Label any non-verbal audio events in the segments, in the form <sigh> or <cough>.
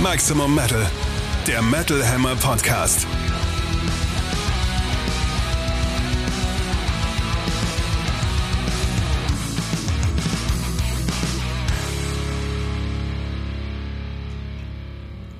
Maximum Metal, der Metal Hammer Podcast.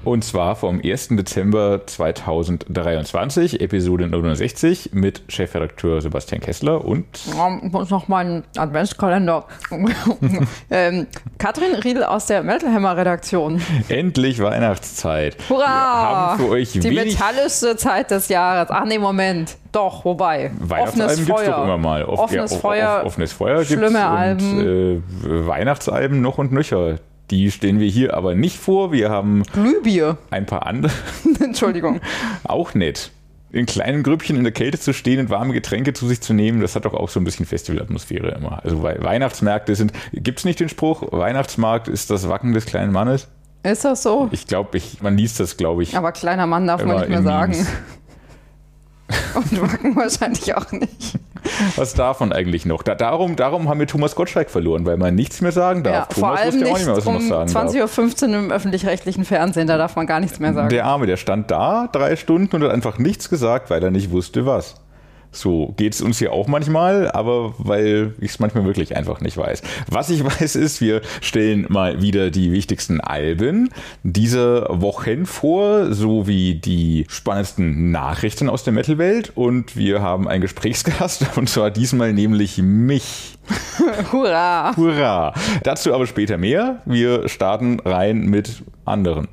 Und zwar vom 1. Dezember 2023, Episode 69 mit Chefredakteur Sebastian Kessler und. Ich muss noch meinen Adventskalender. <laughs> ähm, Katrin Riedel aus der Metalhammer Redaktion. Endlich Weihnachtszeit. Hurra! Wir haben für euch Die metallischste Zeit des Jahres. Ach nee, Moment. Doch, wobei. Weihnachtsalben gibt es doch immer mal. Off- offenes off- Feuer. off- offenes Feuer gibt's schlimme Alben. Und, äh, Weihnachtsalben noch und nöcher. Die stehen wir hier aber nicht vor. Wir haben Glühbier. ein paar andere. <laughs> Entschuldigung. Auch nett. In kleinen Grüppchen in der Kälte zu stehen und warme Getränke zu sich zu nehmen, das hat doch auch so ein bisschen Festivalatmosphäre immer. Also Wei- Weihnachtsmärkte sind, gibt es nicht den Spruch, Weihnachtsmarkt ist das Wacken des kleinen Mannes? Ist das so? Ich glaube, ich, man liest das, glaube ich. Aber kleiner Mann darf man nicht mehr sagen. <laughs> Und Wacken wahrscheinlich auch nicht. <laughs> Was darf man eigentlich noch? Da, darum, darum haben wir Thomas Gottschalk verloren, weil man nichts mehr sagen darf. Ja, vor Thomas allem wusste ja auch nicht mehr, was er noch um sagen darf. 20.15 Uhr im öffentlich-rechtlichen Fernsehen. Da darf man gar nichts mehr sagen. Der Arme, der stand da drei Stunden und hat einfach nichts gesagt, weil er nicht wusste, was. So geht es uns hier auch manchmal, aber weil ich es manchmal wirklich einfach nicht weiß. Was ich <laughs> weiß ist, wir stellen mal wieder die wichtigsten Alben dieser Wochen vor, sowie die spannendsten Nachrichten aus der Metalwelt und wir haben einen Gesprächsgast <laughs> und zwar diesmal nämlich mich. <laughs> Hurra! Hurra! Dazu aber später mehr. Wir starten rein mit anderen.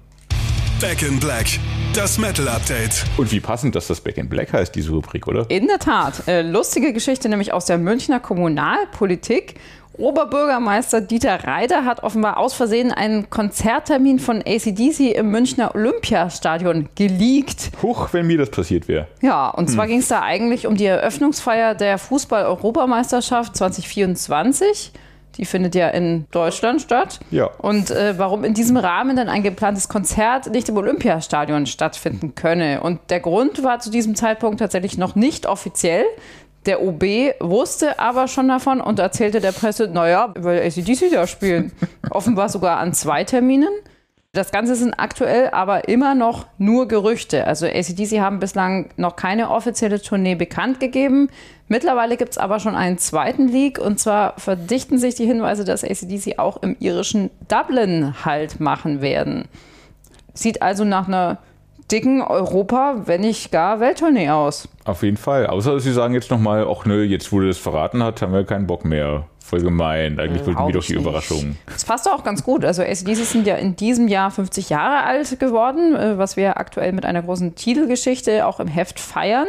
Back in Black, das Metal Update. Und wie passend, dass das Back in Black heißt, diese Rubrik, oder? In der Tat. Äh, lustige Geschichte nämlich aus der Münchner Kommunalpolitik. Oberbürgermeister Dieter Reider hat offenbar aus Versehen einen Konzerttermin von ACDC im Münchner Olympiastadion geleakt. Huch, wenn mir das passiert wäre. Ja, und zwar ging es da eigentlich um die Eröffnungsfeier der Fußball-Europameisterschaft 2024. Die findet ja in Deutschland statt. Ja. Und äh, warum in diesem Rahmen dann ein geplantes Konzert nicht im Olympiastadion stattfinden könne. Und der Grund war zu diesem Zeitpunkt tatsächlich noch nicht offiziell. Der OB wusste aber schon davon und erzählte der Presse, naja, weil ACDC da spielen. <laughs> Offenbar sogar an zwei Terminen. Das Ganze sind aktuell aber immer noch nur Gerüchte. Also ACDC haben bislang noch keine offizielle Tournee bekannt gegeben. Mittlerweile gibt es aber schon einen zweiten Leak und zwar verdichten sich die Hinweise, dass ACDC auch im irischen Dublin Halt machen werden. Sieht also nach einer dicken Europa, wenn nicht gar Welttournee aus. Auf jeden Fall. Außer sie sagen jetzt nochmal, ach nö, jetzt du das verraten hat, haben wir keinen Bock mehr. Voll gemein. Eigentlich wollten wir Glaub doch die. Überraschung. Das passt auch ganz gut. Also ACDC sind ja in diesem Jahr 50 Jahre alt geworden, äh, was wir aktuell mit einer großen Titelgeschichte auch im Heft feiern.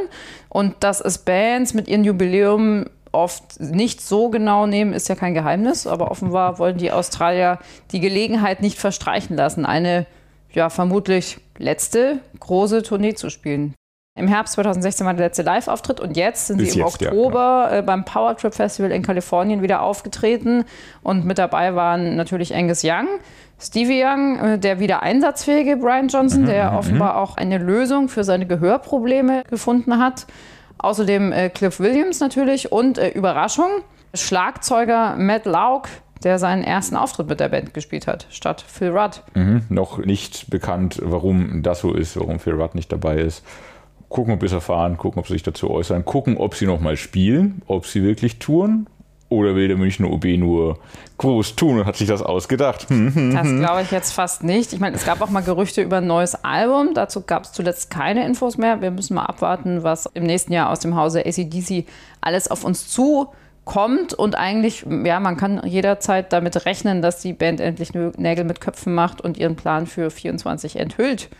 Und dass es Bands mit ihrem Jubiläum oft nicht so genau nehmen, ist ja kein Geheimnis. Aber offenbar wollen die Australier die Gelegenheit nicht verstreichen lassen, eine ja vermutlich letzte große Tournee zu spielen. Im Herbst 2016 war der letzte Live-Auftritt und jetzt sind Bis sie im jetzt, ja, Oktober äh, beim Power Trip Festival in Kalifornien wieder aufgetreten und mit dabei waren natürlich Angus Young, Stevie Young, äh, der wieder einsatzfähige Brian Johnson, der offenbar auch eine Lösung für seine Gehörprobleme gefunden hat. Außerdem äh, Cliff Williams natürlich und äh, Überraschung, Schlagzeuger Matt Lauk, der seinen ersten Auftritt mit der Band gespielt hat, statt Phil Rudd. Mhm. Noch nicht bekannt, warum das so ist, warum Phil Rudd nicht dabei ist. Gucken, ob wir es erfahren, gucken, ob sie sich dazu äußern, gucken, ob sie nochmal spielen, ob sie wirklich touren. Oder will der Münchner OB nur groß tun und hat sich das ausgedacht? <laughs> Das glaube ich jetzt fast nicht. Ich meine, es gab auch mal Gerüchte über ein neues Album. Dazu gab es zuletzt keine Infos mehr. Wir müssen mal abwarten, was im nächsten Jahr aus dem Hause ACDC alles auf uns zukommt. Und eigentlich, ja, man kann jederzeit damit rechnen, dass die Band endlich Nägel mit Köpfen macht und ihren Plan für 24 enthüllt.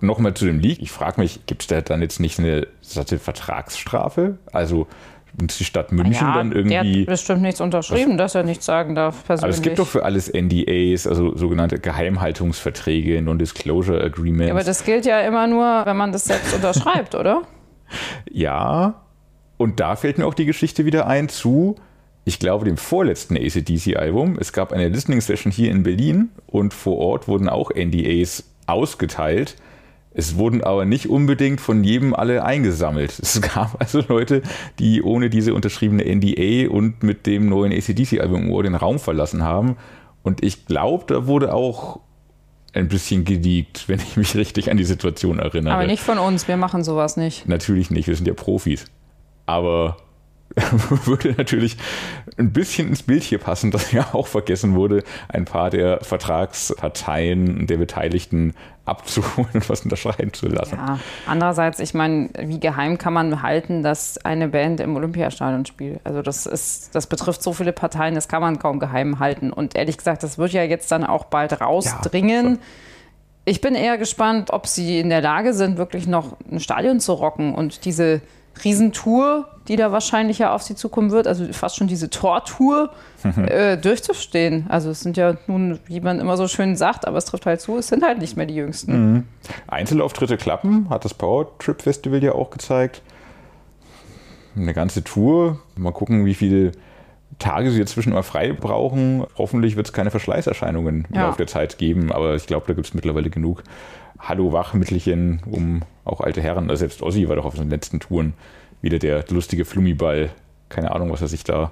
Nochmal zu dem Leak. Ich frage mich, gibt es da dann jetzt nicht eine satte Vertragsstrafe? Also die Stadt München ja, dann der irgendwie. hat bestimmt nichts unterschrieben, dass er nichts sagen darf Aber persönlich. es gibt doch für alles NDAs, also sogenannte Geheimhaltungsverträge, Non-Disclosure Agreements. ja, aber das gilt ja immer nur, wenn man das selbst unterschreibt, oder? <laughs> Ja, und da fällt mir auch die Geschichte wieder ein zu, ich glaube, dem vorletzten ACDC-Album. Es gab eine Listening-Session hier in Berlin und vor Ort wurden auch NDAs ausgeteilt. Es wurden aber nicht unbedingt von jedem alle eingesammelt. Es gab also Leute, die ohne diese unterschriebene NDA und mit dem neuen ACDC-Album Ohr den Raum verlassen haben. Und ich glaube, da wurde auch ein bisschen gediegt, <laughs> wenn ich mich richtig an die Situation erinnere. Aber nicht von uns, wir machen sowas nicht. Natürlich nicht, wir sind ja Profis. Aber <laughs> würde natürlich ein bisschen ins Bild hier passen, dass ja auch vergessen wurde, ein paar der Vertragsparteien der Beteiligten abzuholen und <laughs> was unterschreiben zu lassen. Ja, andererseits, ich meine, wie geheim kann man halten, dass eine Band im Olympiastadion spielt? Also das ist, das betrifft so viele Parteien, das kann man kaum geheim halten. Und ehrlich gesagt, das wird ja jetzt dann auch bald rausdringen. Ja, ich bin eher gespannt, ob sie in der Lage sind, wirklich noch ein Stadion zu rocken und diese Riesentour, die da wahrscheinlich ja auf sie zukommen wird, also fast schon diese Tortour, äh, durchzustehen. Also es sind ja nun, wie man immer so schön sagt, aber es trifft halt zu, es sind halt nicht mehr die Jüngsten. Mhm. Einzelauftritte klappen, hat das Power Trip Festival ja auch gezeigt. Eine ganze Tour. Mal gucken, wie viele Tage sie jetzt zwischen immer frei brauchen. Hoffentlich wird es keine Verschleißerscheinungen im ja. Laufe der Zeit geben, aber ich glaube, da gibt es mittlerweile genug Hallo-Wachmittelchen, um auch alte Herren, also selbst Ossi war doch auf seinen letzten Touren wieder der lustige Flummiball. Keine Ahnung, was er sich da.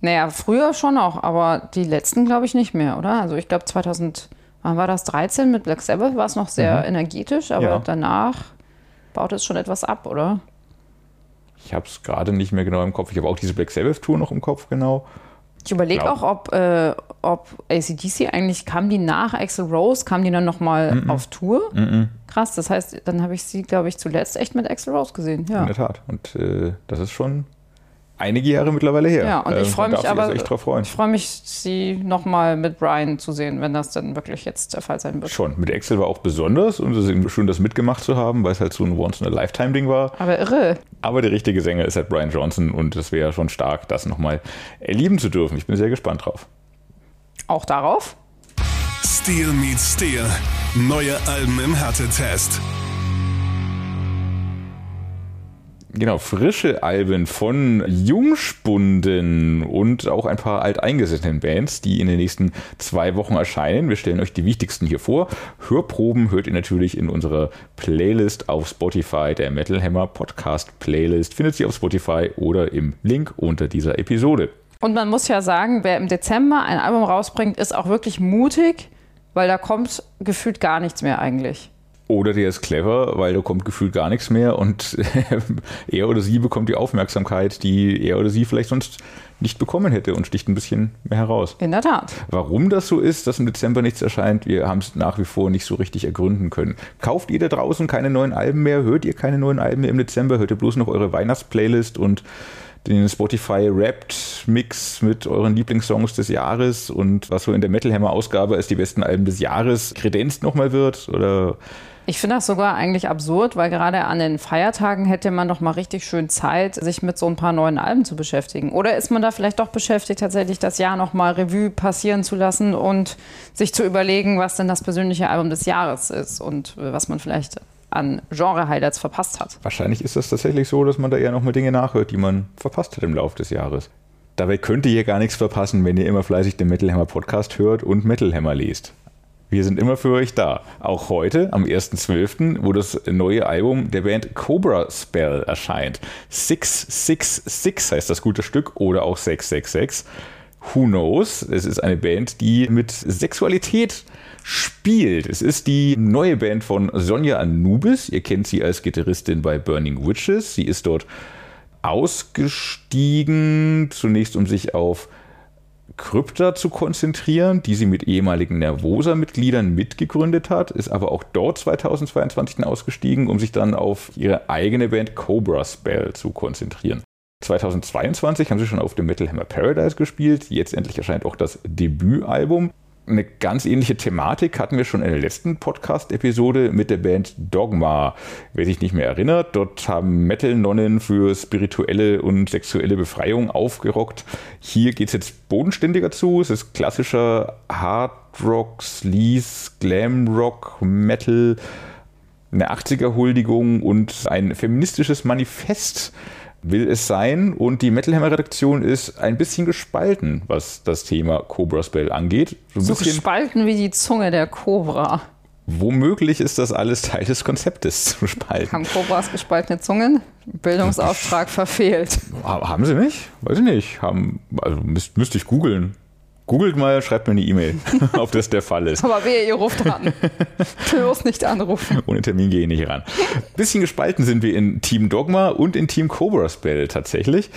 Naja, früher schon auch, aber die letzten glaube ich nicht mehr, oder? Also ich glaube 2000, wann war das 13 mit Black Sabbath, war es noch sehr mhm. energetisch, aber ja. danach baut es schon etwas ab, oder? Ich habe es gerade nicht mehr genau im Kopf. Ich habe auch diese Black Sabbath-Tour noch im Kopf, genau. Ich überlege auch, ob, äh, ob ACDC eigentlich, kam die nach Axel Rose, kam die dann nochmal mm -mm. auf Tour? Mm Krass, das heißt, dann habe ich sie, glaube ich, zuletzt echt mit Axel Rose gesehen. Ja. In der Tat. Und äh, das ist schon einige Jahre mittlerweile her. Ja, und ich freue mich aber, also ich freue mich, sie nochmal mit Brian zu sehen, wenn das dann wirklich jetzt der Fall sein wird. Schon, mit Excel war auch besonders und es ist schön, das mitgemacht zu haben, weil es halt so ein Once-in-a-Lifetime-Ding war. Aber irre. Aber der richtige Sänger ist halt Brian Johnson und es wäre schon stark, das nochmal erleben zu dürfen. Ich bin sehr gespannt drauf. Auch darauf? Steel meets Steel. Neue Alben im Härtetest. Genau, frische Alben von Jungspunden und auch ein paar alteingesessenen Bands, die in den nächsten zwei Wochen erscheinen. Wir stellen euch die wichtigsten hier vor. Hörproben hört ihr natürlich in unserer Playlist auf Spotify, der Metal Hammer Podcast Playlist. Findet sie auf Spotify oder im Link unter dieser Episode. Und man muss ja sagen, wer im Dezember ein Album rausbringt, ist auch wirklich mutig, weil da kommt gefühlt gar nichts mehr eigentlich. Oder der ist clever, weil da kommt gefühlt gar nichts mehr und <laughs> er oder sie bekommt die Aufmerksamkeit, die er oder sie vielleicht sonst nicht bekommen hätte und sticht ein bisschen mehr heraus. In der Tat. Warum das so ist, dass im Dezember nichts erscheint, wir haben es nach wie vor nicht so richtig ergründen können. Kauft ihr da draußen keine neuen Alben mehr? Hört ihr keine neuen Alben mehr im Dezember? Hört ihr bloß noch eure Weihnachtsplaylist und den Spotify Wrapped Mix mit euren Lieblingssongs des Jahres und was so in der Metal Hammer Ausgabe als die besten Alben des Jahres kredenzt nochmal wird? Oder ich finde das sogar eigentlich absurd, weil gerade an den Feiertagen hätte man doch mal richtig schön Zeit, sich mit so ein paar neuen Alben zu beschäftigen. Oder ist man da vielleicht doch beschäftigt, tatsächlich das Jahr noch mal Revue passieren zu lassen und sich zu überlegen, was denn das persönliche Album des Jahres ist und äh, was man vielleicht an Genre-Highlights verpasst hat. Wahrscheinlich ist das tatsächlich so, dass man da eher noch mal Dinge nachhört, die man verpasst hat im Laufe des Jahres. Dabei könnt ihr hier gar nichts verpassen, wenn ihr immer fleißig den Metal Hammer Podcast hört und Metal Hammer lest. Wir sind immer für euch da. Auch heute, am 1.12., wo das neue Album der Band Cobra Spell erscheint. 666 heißt das gute Stück oder auch 666. Who knows? Es ist eine Band, die mit Sexualität spielt. Es ist die neue Band von Sonja Anubis. Ihr kennt sie als Gitarristin bei Burning Witches. Sie ist dort ausgestiegen, zunächst um sich auf Krypta zu konzentrieren, die sie mit ehemaligen Nervosa-Mitgliedern mitgegründet hat, ist aber auch dort 2022 ausgestiegen, um sich dann auf ihre eigene Band Cobra Spell zu konzentrieren. 2022 haben sie schon auf dem Metal Hammer Paradise gespielt, jetzt endlich erscheint auch das Debütalbum eine ganz ähnliche Thematik hatten wir schon in der letzten Podcast-Episode mit der Band Dogma. Wer sich nicht mehr erinnert, dort haben Metal-Nonnen für spirituelle und sexuelle Befreiung aufgerockt. Hier geht es jetzt bodenständiger zu. Es ist klassischer Hard Rock, Sleaze, Glam Metal, eine 80er-Huldigung und ein feministisches Manifest will es sein. Und die Metal Hammer Redaktion ist ein bisschen gespalten, was das Thema Cobra Spell angeht. So, so gespalten wie die Zunge der Cobra. Womöglich ist das alles Teil des Konzeptes <laughs> zu spalten. Haben Cobras gespaltene Zungen? Bildungsauftrag <laughs> verfehlt. Haben sie nicht? Weiß ich nicht. Haben, also müsste ich googeln. Googelt mal, schreibt mir eine E-Mail, <laughs> ob das der Fall ist. Aber wehe, ihr ruft an. <laughs> Bloß nicht anrufen. Ohne Termin gehe ich nicht ran. Bisschen gespalten sind wir in Team Dogma und in Team Cobra Spell tatsächlich.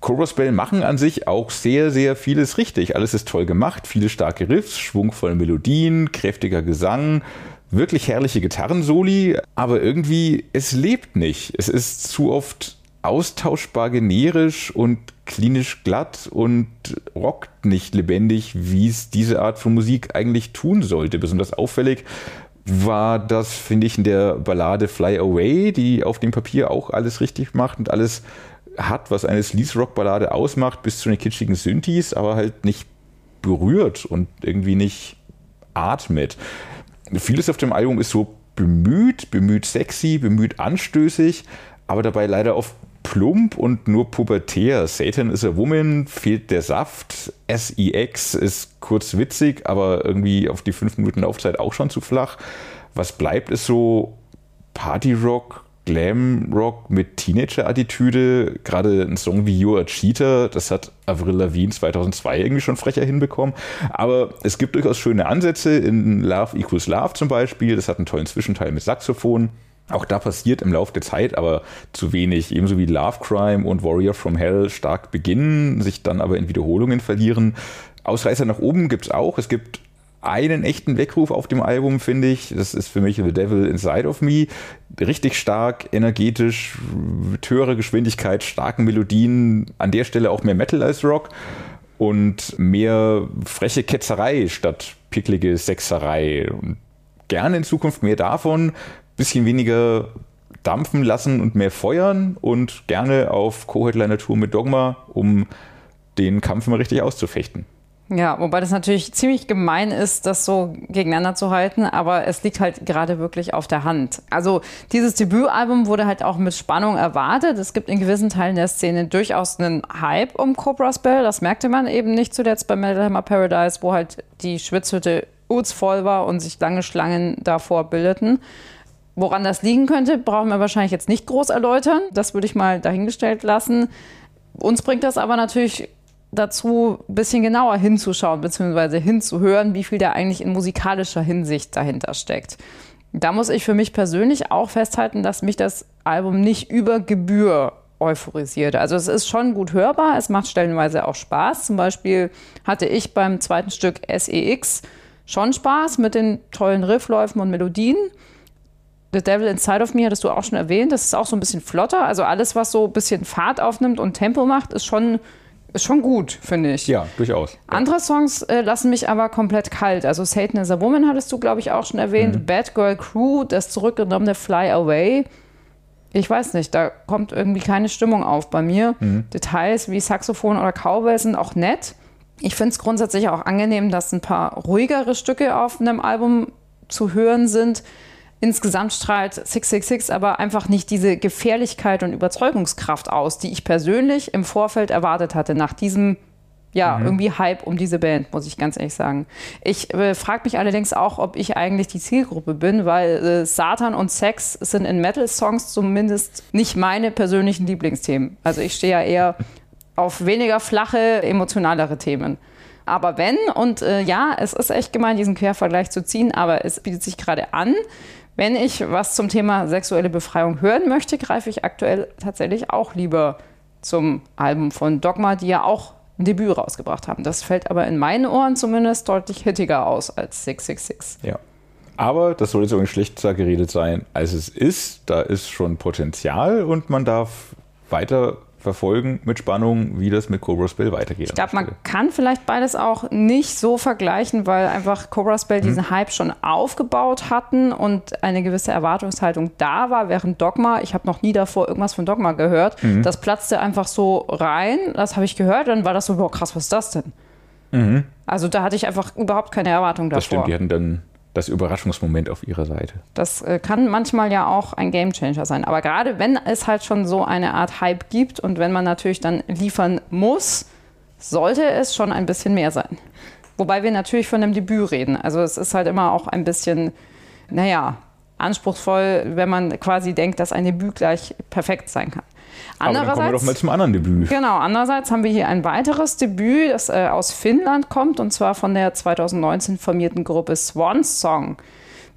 Cobra Spell machen an sich auch sehr, sehr vieles richtig. Alles ist toll gemacht, viele starke Riffs, schwungvolle Melodien, kräftiger Gesang, wirklich herrliche Gitarrensoli, aber irgendwie, es lebt nicht. Es ist zu oft austauschbar generisch und klinisch glatt und rockt nicht lebendig, wie es diese Art von Musik eigentlich tun sollte. Besonders auffällig war das, finde ich, in der Ballade Fly Away, die auf dem Papier auch alles richtig macht und alles hat, was eine Sleaze-Rock-Ballade ausmacht, bis zu den kitschigen Synthes, aber halt nicht berührt und irgendwie nicht atmet. Vieles auf dem Album ist so bemüht, bemüht sexy, bemüht anstößig, aber dabei leider oft plump und nur pubertär. Satan is a Woman fehlt der Saft. SEX ist kurz witzig, aber irgendwie auf die fünf Minuten Laufzeit auch schon zu flach. Was bleibt, ist so Partyrock, Glamrock mit Teenager-Attitüde. Gerade ein Song wie You're a Cheater, das hat Avril Lavigne 2002 irgendwie schon frecher hinbekommen. Aber es gibt durchaus schöne Ansätze in Love Equals Love zum Beispiel. Das hat einen tollen Zwischenteil mit Saxophon. Auch da passiert im Laufe der Zeit aber zu wenig, ebenso wie Love Crime und Warrior from Hell stark beginnen, sich dann aber in Wiederholungen verlieren. Ausreißer nach oben gibt es auch. Es gibt einen echten Weckruf auf dem Album, finde ich. Das ist für mich The Devil Inside of Me. Richtig stark, energetisch, mit höherer Geschwindigkeit, starken Melodien. An der Stelle auch mehr Metal als Rock und mehr freche Ketzerei statt picklige Sexerei. Und gerne in Zukunft mehr davon bisschen weniger dampfen lassen und mehr feuern und gerne auf Co-Headliner-Tour mit Dogma, um den Kampf mal richtig auszufechten. Ja, wobei das natürlich ziemlich gemein ist, das so gegeneinander zu halten, aber es liegt halt gerade wirklich auf der Hand. Also dieses Debütalbum wurde halt auch mit Spannung erwartet. Es gibt in gewissen Teilen der Szene durchaus einen Hype um Cobra Spell. Das merkte man eben nicht zuletzt bei Metal Hammer Paradise, wo halt die Schwitzhütte voll war und sich lange Schlangen davor bildeten. Woran das liegen könnte, brauchen wir wahrscheinlich jetzt nicht groß erläutern. Das würde ich mal dahingestellt lassen. Uns bringt das aber natürlich dazu, ein bisschen genauer hinzuschauen, beziehungsweise hinzuhören, wie viel da eigentlich in musikalischer Hinsicht dahinter steckt. Da muss ich für mich persönlich auch festhalten, dass mich das Album nicht über Gebühr euphorisiert. Also es ist schon gut hörbar, es macht stellenweise auch Spaß. Zum Beispiel hatte ich beim zweiten Stück SEX schon Spaß mit den tollen Riffläufen und Melodien. The Devil Inside of Me hattest du auch schon erwähnt. Das ist auch so ein bisschen flotter. Also alles, was so ein bisschen Fahrt aufnimmt und Tempo macht, ist schon, ist schon gut, finde ich. Ja, durchaus. Andere Songs äh, lassen mich aber komplett kalt. Also Satan is a Woman hattest du, glaube ich, auch schon erwähnt. Mhm. Bad Girl Crew, das zurückgenommene Fly Away. Ich weiß nicht, da kommt irgendwie keine Stimmung auf bei mir. Mhm. Details wie Saxophon oder Cowbell sind auch nett. Ich finde es grundsätzlich auch angenehm, dass ein paar ruhigere Stücke auf einem Album zu hören sind. Insgesamt strahlt 666 aber einfach nicht diese Gefährlichkeit und Überzeugungskraft aus, die ich persönlich im Vorfeld erwartet hatte, nach diesem ja, mhm. irgendwie Hype um diese Band, muss ich ganz ehrlich sagen. Ich äh, frage mich allerdings auch, ob ich eigentlich die Zielgruppe bin, weil äh, Satan und Sex sind in Metal-Songs zumindest nicht meine persönlichen Lieblingsthemen. Also ich stehe ja eher auf weniger flache, emotionalere Themen. Aber wenn, und äh, ja, es ist echt gemein, diesen Quervergleich zu ziehen, aber es bietet sich gerade an, wenn ich was zum Thema sexuelle Befreiung hören möchte, greife ich aktuell tatsächlich auch lieber zum Album von Dogma, die ja auch ein Debüt rausgebracht haben. Das fällt aber in meinen Ohren zumindest deutlich hittiger aus als 666. Ja. Aber das soll jetzt nicht schlechter geredet sein, als es ist. Da ist schon Potenzial und man darf weiter verfolgen mit Spannung, wie das mit Cobra Spell weitergeht. Ich glaube, man kann vielleicht beides auch nicht so vergleichen, weil einfach Cobra Spell hm. diesen Hype schon aufgebaut hatten und eine gewisse Erwartungshaltung da war, während Dogma, ich habe noch nie davor irgendwas von Dogma gehört, mhm. das platzte einfach so rein, das habe ich gehört, dann war das so, boah, krass, was ist das denn? Mhm. Also da hatte ich einfach überhaupt keine Erwartung davor. Das stimmt, die hatten dann das Überraschungsmoment auf ihrer Seite. Das äh, kann manchmal ja auch ein Gamechanger sein. Aber gerade wenn es halt schon so eine Art Hype gibt und wenn man natürlich dann liefern muss, sollte es schon ein bisschen mehr sein. Wobei wir natürlich von einem Debüt reden. Also es ist halt immer auch ein bisschen, naja, anspruchsvoll, wenn man quasi denkt, dass ein Debüt gleich perfekt sein kann. Aber dann kommen wir doch mal zum anderen Debüt. Genau, andererseits haben wir hier ein weiteres Debüt, das äh, aus Finnland kommt und zwar von der 2019 formierten Gruppe Swan Song.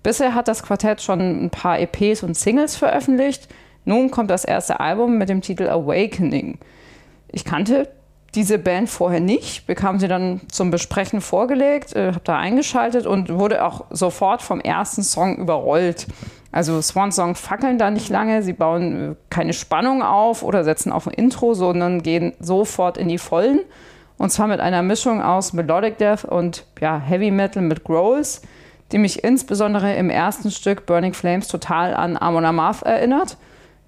Bisher hat das Quartett schon ein paar EPs und Singles veröffentlicht. Nun kommt das erste Album mit dem Titel Awakening. Ich kannte diese Band vorher nicht, bekam sie dann zum Besprechen vorgelegt, äh, habe da eingeschaltet und wurde auch sofort vom ersten Song überrollt. Also Swan Song fackeln da nicht lange, sie bauen äh, keine Spannung auf oder setzen auf ein Intro, sondern gehen sofort in die Vollen. Und zwar mit einer Mischung aus Melodic Death und ja, Heavy Metal mit Growls, die mich insbesondere im ersten Stück Burning Flames total an Amon Amarth erinnert.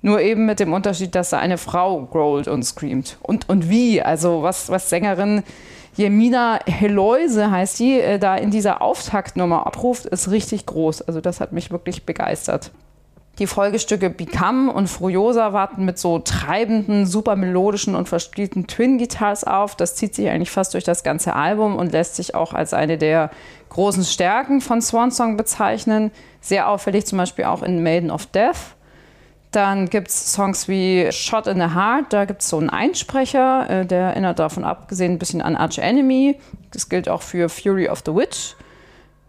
Nur eben mit dem Unterschied, dass da eine Frau growlt und screamt. Und, und wie? Also was, was Sängerin Jemina Heloise heißt die, äh, da in dieser Auftaktnummer abruft, ist richtig groß. Also das hat mich wirklich begeistert. Die Folgestücke Become und Furiosa warten mit so treibenden, super melodischen und verspielten Twin-Guitars auf. Das zieht sich eigentlich fast durch das ganze Album und lässt sich auch als eine der großen Stärken von Swan Song bezeichnen. Sehr auffällig zum Beispiel auch in Maiden of Death. Dann gibt es Songs wie Shot in the Heart, da gibt es so einen Einsprecher, äh, der erinnert davon abgesehen ein bisschen an Arch Enemy. Das gilt auch für Fury of the Witch.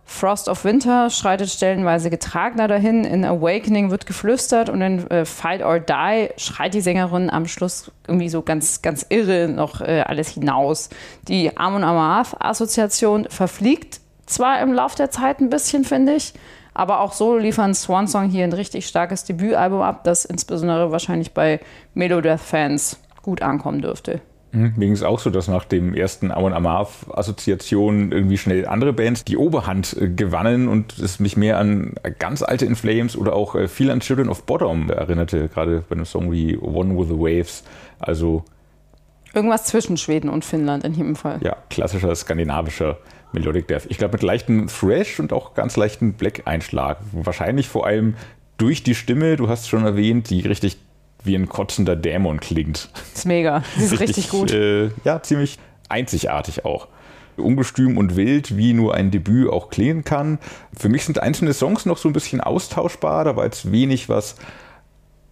Frost of Winter schreitet stellenweise getragener dahin. In Awakening wird geflüstert und in äh, Fight or Die schreit die Sängerin am Schluss irgendwie so ganz, ganz irre noch äh, alles hinaus. Die Amon Amarth-Assoziation verfliegt zwar im Lauf der Zeit ein bisschen, finde ich, aber auch so liefern Swan Song hier ein richtig starkes Debütalbum ab, das insbesondere wahrscheinlich bei Melodeath-Fans gut ankommen dürfte. Mhm. Mir ging es auch so, dass nach dem ersten Amon Amarth-Assoziation irgendwie schnell andere Bands die Oberhand äh, gewannen und es mich mehr an ganz alte In Flames oder auch äh, viel an Children of Bottom erinnerte, gerade bei einem Song wie One with the Waves. Also Irgendwas zwischen Schweden und Finnland in jedem Fall. Ja, klassischer skandinavischer Melodic Death. Ich glaube mit leichten Thrash und auch ganz leichten Black-Einschlag. Wahrscheinlich vor allem durch die Stimme, du hast schon erwähnt, die richtig wie ein kotzender Dämon klingt. Das ist mega. Sie ist richtig, richtig gut. Äh, ja, ziemlich einzigartig auch. Ungestüm und wild, wie nur ein Debüt auch klingen kann. Für mich sind einzelne Songs noch so ein bisschen austauschbar. Da war jetzt wenig, was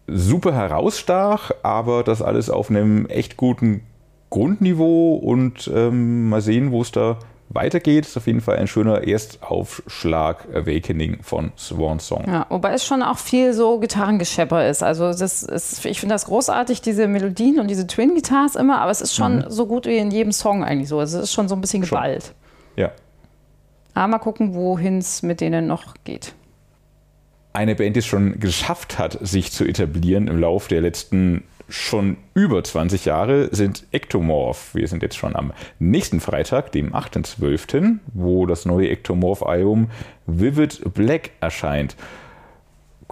super herausstach, aber das alles auf einem echt guten Grundniveau und ähm, mal sehen, wo es da weitergeht. Ist auf jeden Fall ein schöner Erstaufschlag Awakening von Swan Song. Ja, wobei es schon auch viel so Gitarrengeschepper ist. Also das ist, ich finde das großartig, diese Melodien und diese Twin Guitars immer, aber es ist schon mhm. so gut wie in jedem Song eigentlich so. Also es ist schon so ein bisschen Gewalt. Schon. Ja. Aber mal gucken, wohin es mit denen noch geht eine Band, die es schon geschafft hat, sich zu etablieren im Laufe der letzten schon über 20 Jahre, sind Ectomorph. Wir sind jetzt schon am nächsten Freitag, dem 8.12., wo das neue Ectomorph-Album Vivid Black erscheint.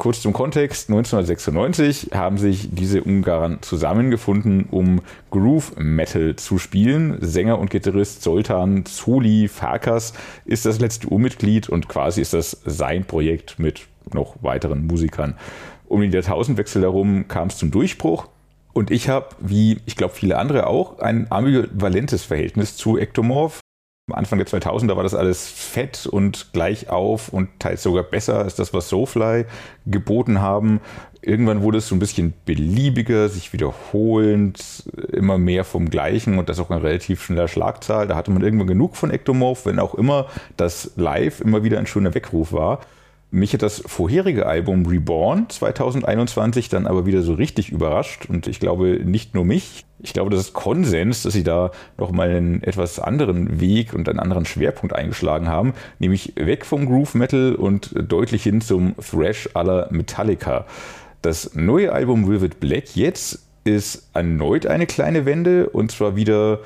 Kurz zum Kontext, 1996 haben sich diese Ungarn zusammengefunden, um Groove Metal zu spielen. Sänger und Gitarrist Zoltan Zoli Farkas ist das letzte Urmitglied und quasi ist das sein Projekt mit noch weiteren Musikern. Um den Jahrtausendwechsel herum kam es zum Durchbruch. Und ich habe, wie ich glaube viele andere auch, ein ambivalentes Verhältnis zu Ektomorph. Am Anfang der 2000er war das alles fett und gleich auf und teils sogar besser als das, was Soulfly geboten haben. Irgendwann wurde es so ein bisschen beliebiger, sich wiederholend, immer mehr vom Gleichen und das auch in relativ schneller Schlagzahl. Da hatte man irgendwann genug von Ektomorph, wenn auch immer das Live immer wieder ein schöner Weckruf war. Mich hat das vorherige Album Reborn 2021 dann aber wieder so richtig überrascht und ich glaube nicht nur mich. Ich glaube, das ist Konsens, dass sie da nochmal einen etwas anderen Weg und einen anderen Schwerpunkt eingeschlagen haben, nämlich weg vom Groove Metal und deutlich hin zum Thrash aller Metallica. Das neue Album Vivid Black jetzt ist erneut eine kleine Wende und zwar wieder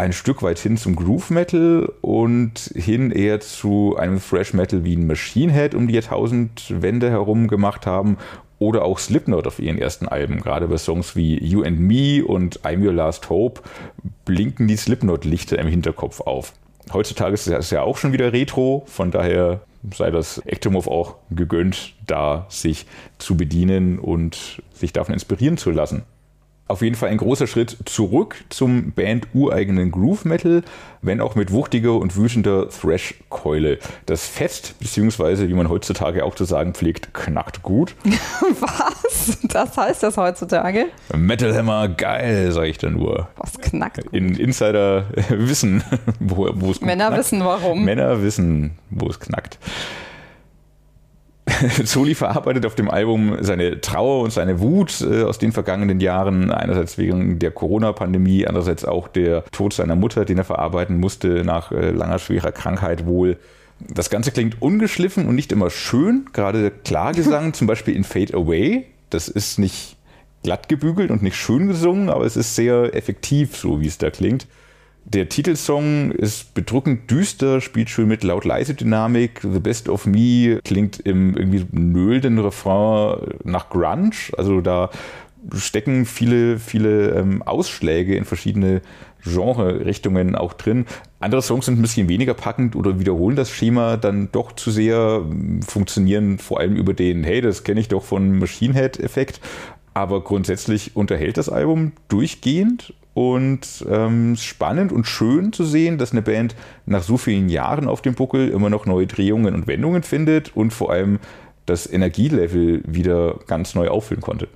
ein Stück weit hin zum Groove Metal und hin eher zu einem Thrash Metal wie ein Machine Head um die Jahrtausendwende herum gemacht haben oder auch Slipknot auf ihren ersten Alben. Gerade bei Songs wie You and Me und I'm Your Last Hope blinken die Slipknot-Lichter im Hinterkopf auf. Heutzutage ist es ja auch schon wieder Retro, von daher sei das Ectomorph auch gegönnt, da sich zu bedienen und sich davon inspirieren zu lassen. Auf jeden Fall ein großer Schritt zurück zum Band-ureigenen Groove Metal, wenn auch mit wuchtiger und wütender Thrash-Keule. Das Fest, beziehungsweise wie man heutzutage auch zu sagen pflegt, knackt gut. <laughs> Was? Das heißt das heutzutage? Metal Hammer, geil, sage ich dann nur. Was knackt? In Insider <laughs> wissen, wo, wo es Männer knackt. wissen warum. Männer wissen, wo es knackt. <laughs> Soli verarbeitet auf dem Album seine Trauer und seine Wut äh, aus den vergangenen Jahren, einerseits wegen der Corona-Pandemie, andererseits auch der Tod seiner Mutter, den er verarbeiten musste nach äh, langer schwerer Krankheit wohl. Das Ganze klingt ungeschliffen und nicht immer schön, gerade der Klargesang, <laughs> zum Beispiel in Fade Away, das ist nicht glatt gebügelt und nicht schön gesungen, aber es ist sehr effektiv, so wie es da klingt. Der Titelsong ist bedrückend düster, spielt schön mit laut-leise Dynamik. The Best of Me klingt im irgendwie nöldenden Refrain nach Grunge. Also da stecken viele, viele ähm, Ausschläge in verschiedene Genre-Richtungen auch drin. Andere Songs sind ein bisschen weniger packend oder wiederholen das Schema dann doch zu sehr, funktionieren vor allem über den, hey, das kenne ich doch von Machine Head-Effekt. Aber grundsätzlich unterhält das Album durchgehend und ähm, spannend und schön zu sehen, dass eine Band nach so vielen Jahren auf dem Buckel immer noch neue Drehungen und Wendungen findet und vor allem das Energielevel wieder ganz neu auffüllen konnte.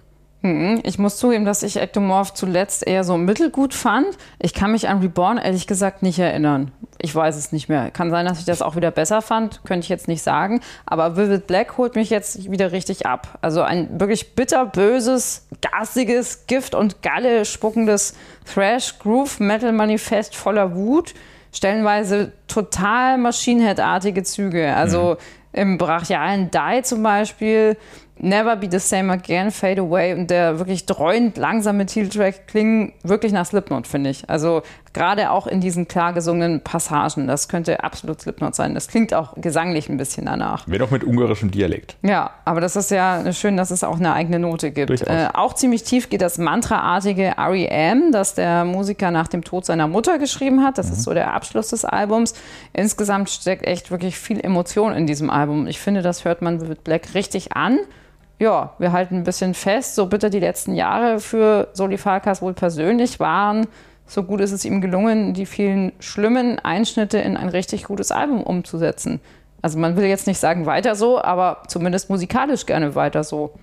Ich muss zugeben, dass ich Ectomorph zuletzt eher so mittelgut fand. Ich kann mich an Reborn ehrlich gesagt nicht erinnern. Ich weiß es nicht mehr. Kann sein, dass ich das auch wieder besser fand, könnte ich jetzt nicht sagen. Aber Vivid Black holt mich jetzt wieder richtig ab. Also ein wirklich bitterböses, garstiges, Gift und Galle spuckendes Thrash-Groove-Metal-Manifest voller Wut. Stellenweise total Maschinenhead-artige Züge. Also im brachialen Die zum Beispiel Never Be the Same Again, Fade Away und der wirklich dreuend langsame Titeltrack klingen wirklich nach Slipknot, finde ich. Also gerade auch in diesen klar gesungenen Passagen, das könnte absolut Slipknot sein. Das klingt auch gesanglich ein bisschen danach. Wenn auch mit ungarischem Dialekt. Ja, aber das ist ja schön, dass es auch eine eigene Note gibt. Äh, auch ziemlich tief geht das Mantraartige R.E.M., das der Musiker nach dem Tod seiner Mutter geschrieben hat. Das ist so der Abschluss des Albums. Insgesamt steckt echt wirklich viel Emotion in diesem Album. Ich finde, das hört man mit Black richtig an ja, wir halten ein bisschen fest, so bitter die letzten Jahre für Soli Farkas wohl persönlich waren. So gut ist es ihm gelungen, die vielen schlimmen Einschnitte in ein richtig gutes Album umzusetzen. Also man will jetzt nicht sagen weiter so, aber zumindest musikalisch gerne weiter so.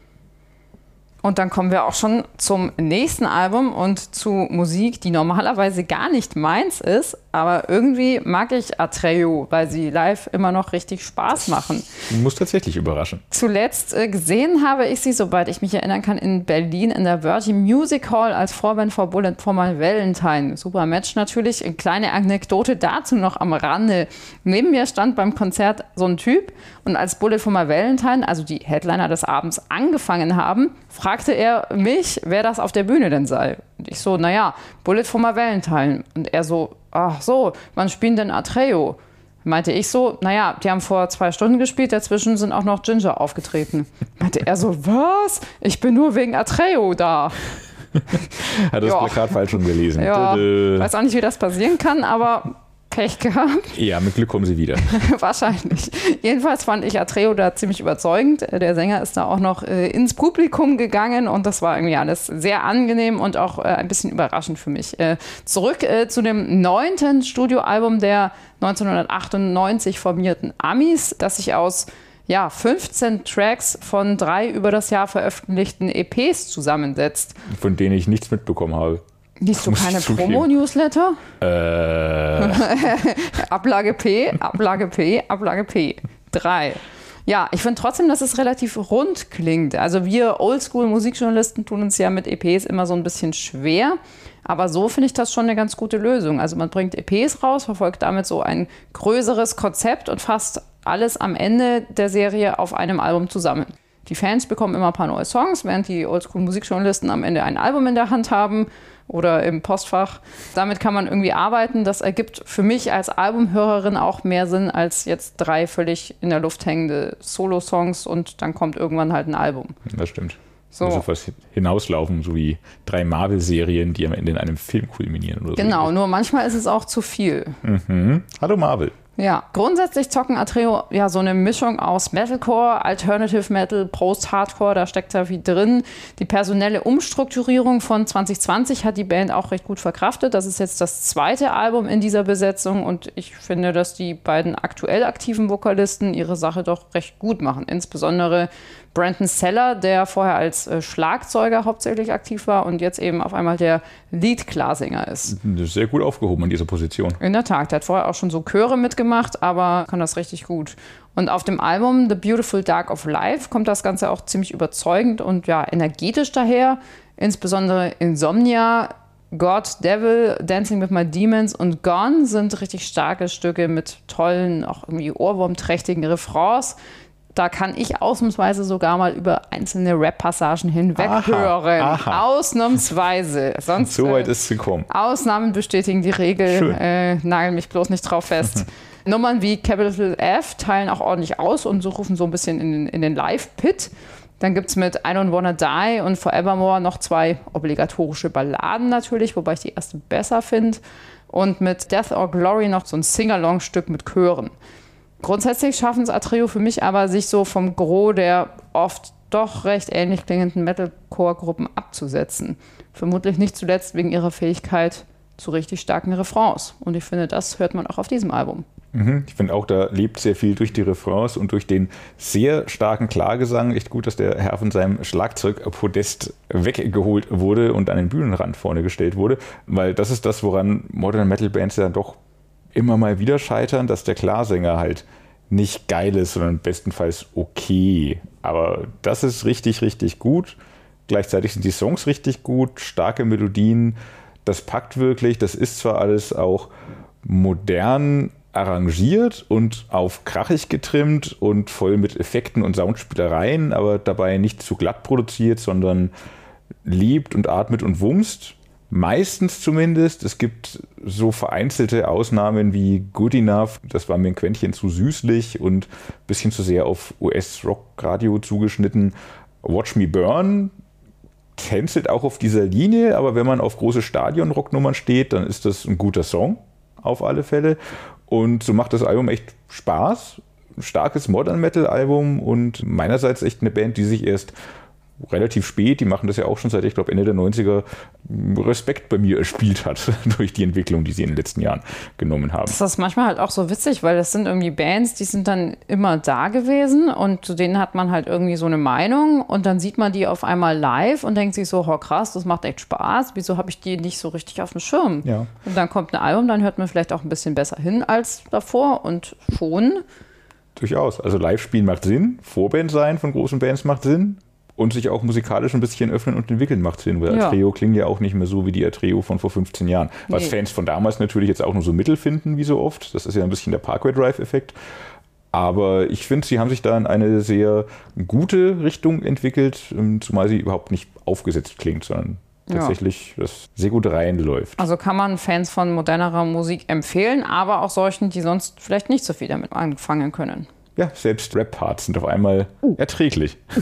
Und dann kommen wir auch schon zum nächsten Album und zu Musik, die normalerweise gar nicht meins ist, aber irgendwie mag ich Atreo, weil sie live immer noch richtig Spaß machen. Muss tatsächlich überraschen. Zuletzt äh, gesehen habe ich sie, soweit ich mich erinnern kann, in Berlin in der Verti Music Hall als Vorband vor Bullet for My Valentine. Super Match natürlich. Eine kleine Anekdote dazu noch am Rande. Neben mir stand beim Konzert so ein Typ und als Bullet for My Valentine, also die Headliner des Abends, angefangen haben, fragte er mich, wer das auf der Bühne denn sei. Und ich so, naja, Bullet for My Valentine. Und er so, ach so, wann spielen denn Atreo? Meinte ich so, naja, die haben vor zwei Stunden gespielt, dazwischen sind auch noch Ginger aufgetreten. Meinte er so, was? Ich bin nur wegen Atreo da. <laughs> Hat das. Plakat falsch schon gelesen. Ja, Tüdö. weiß auch nicht, wie das passieren kann, aber Pech gehabt. <laughs> Ja, mit Glück kommen sie wieder. <laughs> Wahrscheinlich. Jedenfalls fand ich Atreo da ziemlich überzeugend. Der Sänger ist da auch noch äh, ins Publikum gegangen und das war irgendwie alles sehr angenehm und auch äh, ein bisschen überraschend für mich. Äh, zurück äh, zu dem neunten Studioalbum der 1998 formierten Amis, das sich aus ja, 15 Tracks von drei über das Jahr veröffentlichten EPs zusammensetzt. Von denen ich nichts mitbekommen habe. Liest du keine. Promo-Newsletter? Äh, <laughs> Ablage P, Ablage P, Ablage P. Drei. Ja, ich finde trotzdem, dass es relativ rund klingt. Also wir Oldschool-Musikjournalisten tun uns ja mit EPs immer so ein bisschen schwer. Aber so finde ich das schon eine ganz gute Lösung. Also man bringt EPs raus, verfolgt damit so ein größeres Konzept und fasst alles am Ende der Serie auf einem Album zusammen. Die Fans bekommen immer ein paar neue Songs, während die Oldschool-Musikjournalisten am Ende ein Album in der Hand haben oder im Postfach. Damit kann man irgendwie arbeiten. Das ergibt für mich als Albumhörerin auch mehr Sinn als jetzt drei völlig in der Luft hängende Solo-Songs und dann kommt irgendwann halt ein Album. das stimmt. So. Auf was hinauslaufen, so wie drei Marvel-Serien, die am Ende in einem Film kulminieren oder Genau, so. nur manchmal ist es auch zu viel. Mhm. Hallo Marvel. Ja, grundsätzlich zocken Atreo ja so eine Mischung aus Metalcore, Alternative Metal, Post-Hardcore, da steckt da viel drin. Die personelle Umstrukturierung von 2020 hat die Band auch recht gut verkraftet. Das ist jetzt das zweite Album in dieser Besetzung und ich finde, dass die beiden aktuell aktiven Vokalisten ihre Sache doch recht gut machen. Insbesondere Brandon Seller, der vorher als äh, Schlagzeuger hauptsächlich aktiv war und jetzt eben auf einmal der Lead-Klarsänger ist. Sehr gut aufgehoben in dieser Position. In der Tat, der hat vorher auch schon so Chöre mitgemacht, aber kann das richtig gut. Und auf dem Album The Beautiful Dark of Life kommt das Ganze auch ziemlich überzeugend und ja, energetisch daher. Insbesondere Insomnia, God, Devil, Dancing with My Demons und Gone sind richtig starke Stücke mit tollen, auch irgendwie ohrwurmträchtigen Refrains da kann ich ausnahmsweise sogar mal über einzelne Rap-Passagen hinweg aha, hören. Aha. Ausnahmsweise. <laughs> Sonst, so weit äh, ist es gekommen. Ausnahmen bestätigen die Regel. Äh, nagel mich bloß nicht drauf fest. <laughs> Nummern wie Capital F teilen auch ordentlich aus und so rufen so ein bisschen in, in den Live-Pit. Dann gibt es mit I Don't Wanna Die und Forevermore noch zwei obligatorische Balladen natürlich, wobei ich die erste besser finde. Und mit Death or Glory noch so ein Sing-Along-Stück mit Chören. Grundsätzlich schaffen es Atreo für mich aber, sich so vom Gros der oft doch recht ähnlich klingenden Metalcore-Gruppen abzusetzen. Vermutlich nicht zuletzt wegen ihrer Fähigkeit zu richtig starken Refrains. Und ich finde, das hört man auch auf diesem Album. Mhm. Ich finde auch, da lebt sehr viel durch die Refrains und durch den sehr starken Klagesang. Echt gut, dass der Herr von seinem Schlagzeugpodest weggeholt wurde und an den Bühnenrand vorne gestellt wurde, weil das ist das, woran Modern Metal Bands ja doch immer mal wieder scheitern, dass der Klarsänger halt nicht geil ist, sondern bestenfalls okay. Aber das ist richtig, richtig gut. Gleichzeitig sind die Songs richtig gut, starke Melodien. Das packt wirklich. Das ist zwar alles auch modern arrangiert und auf krachig getrimmt und voll mit Effekten und Soundspielereien, aber dabei nicht zu glatt produziert, sondern liebt und atmet und wumst. Meistens zumindest. Es gibt so vereinzelte Ausnahmen wie Good Enough. Das war mir ein Quäntchen zu süßlich und ein bisschen zu sehr auf US-Rock-Radio zugeschnitten. Watch Me Burn tänzelt auch auf dieser Linie, aber wenn man auf große Stadion-Rocknummern steht, dann ist das ein guter Song auf alle Fälle. Und so macht das Album echt Spaß. Starkes Modern Metal Album und meinerseits echt eine Band, die sich erst relativ spät, die machen das ja auch schon seit, ich glaube, Ende der 90er, Respekt bei mir erspielt hat <laughs> durch die Entwicklung, die sie in den letzten Jahren genommen haben. Das ist manchmal halt auch so witzig, weil das sind irgendwie Bands, die sind dann immer da gewesen und zu denen hat man halt irgendwie so eine Meinung und dann sieht man die auf einmal live und denkt sich so, oh krass, das macht echt Spaß, wieso habe ich die nicht so richtig auf dem Schirm? Ja. Und dann kommt ein Album, dann hört man vielleicht auch ein bisschen besser hin als davor und schon Durchaus. Also Live-Spielen macht Sinn, Vorband sein von großen Bands macht Sinn, und sich auch musikalisch ein bisschen öffnen und entwickeln macht Sinn, weil ja. Atreo klingt ja auch nicht mehr so wie die Atreo von vor 15 Jahren. Was nee. Fans von damals natürlich jetzt auch nur so mittel finden, wie so oft. Das ist ja ein bisschen der Parkway Drive-Effekt. Aber ich finde, sie haben sich da in eine sehr gute Richtung entwickelt, ähm, zumal sie überhaupt nicht aufgesetzt klingt, sondern tatsächlich ja. das sehr gut reinläuft. Also kann man Fans von modernerer Musik empfehlen, aber auch solchen, die sonst vielleicht nicht so viel damit anfangen können. Ja, selbst Rap-Parts sind auf einmal uh. erträglich. <laughs>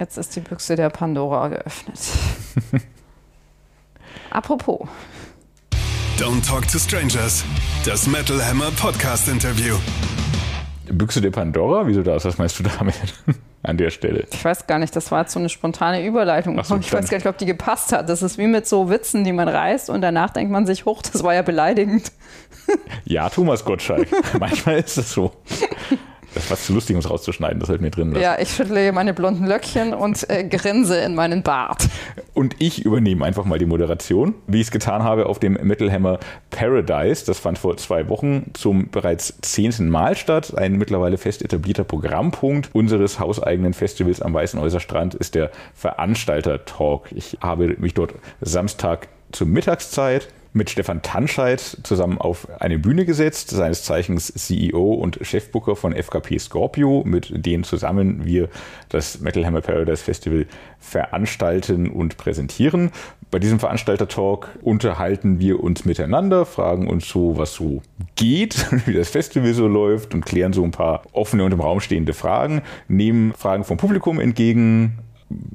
Jetzt ist die Büchse der Pandora geöffnet. <laughs> Apropos. Don't Talk to Strangers. Das Metal Hammer Podcast Interview. Büchse der Pandora? Wieso das? Was meinst du damit? <laughs> An der Stelle. Ich weiß gar nicht, das war jetzt so eine spontane Überleitung. So, ich weiß gar nicht, ob die gepasst hat. Das ist wie mit so Witzen, die man reißt und danach denkt man sich, hoch, das war ja beleidigend. Ja, Thomas Gottschalk. <laughs> Manchmal ist es so. Das war zu lustig, um es rauszuschneiden, das halt mir drin lassen. Ja, ich schüttle meine blonden Löckchen und äh, grinse in meinen Bart. Und ich übernehme einfach mal die Moderation, wie ich es getan habe auf dem Metal Hammer Paradise. Das fand vor zwei Wochen zum bereits zehnten Mal statt. Ein mittlerweile fest etablierter Programmpunkt unseres hauseigenen Festivals am Weißenhäuser Strand ist der Veranstalter-Talk. Ich habe mich dort Samstag zur Mittagszeit mit Stefan Tanscheid zusammen auf eine Bühne gesetzt, seines Zeichens CEO und Chefbooker von FKP Scorpio, mit denen zusammen wir das Metal Hammer Paradise Festival veranstalten und präsentieren. Bei diesem Veranstalter-Talk unterhalten wir uns miteinander, fragen uns so, was so geht, <laughs> wie das Festival so läuft und klären so ein paar offene und im Raum stehende Fragen, nehmen Fragen vom Publikum entgegen,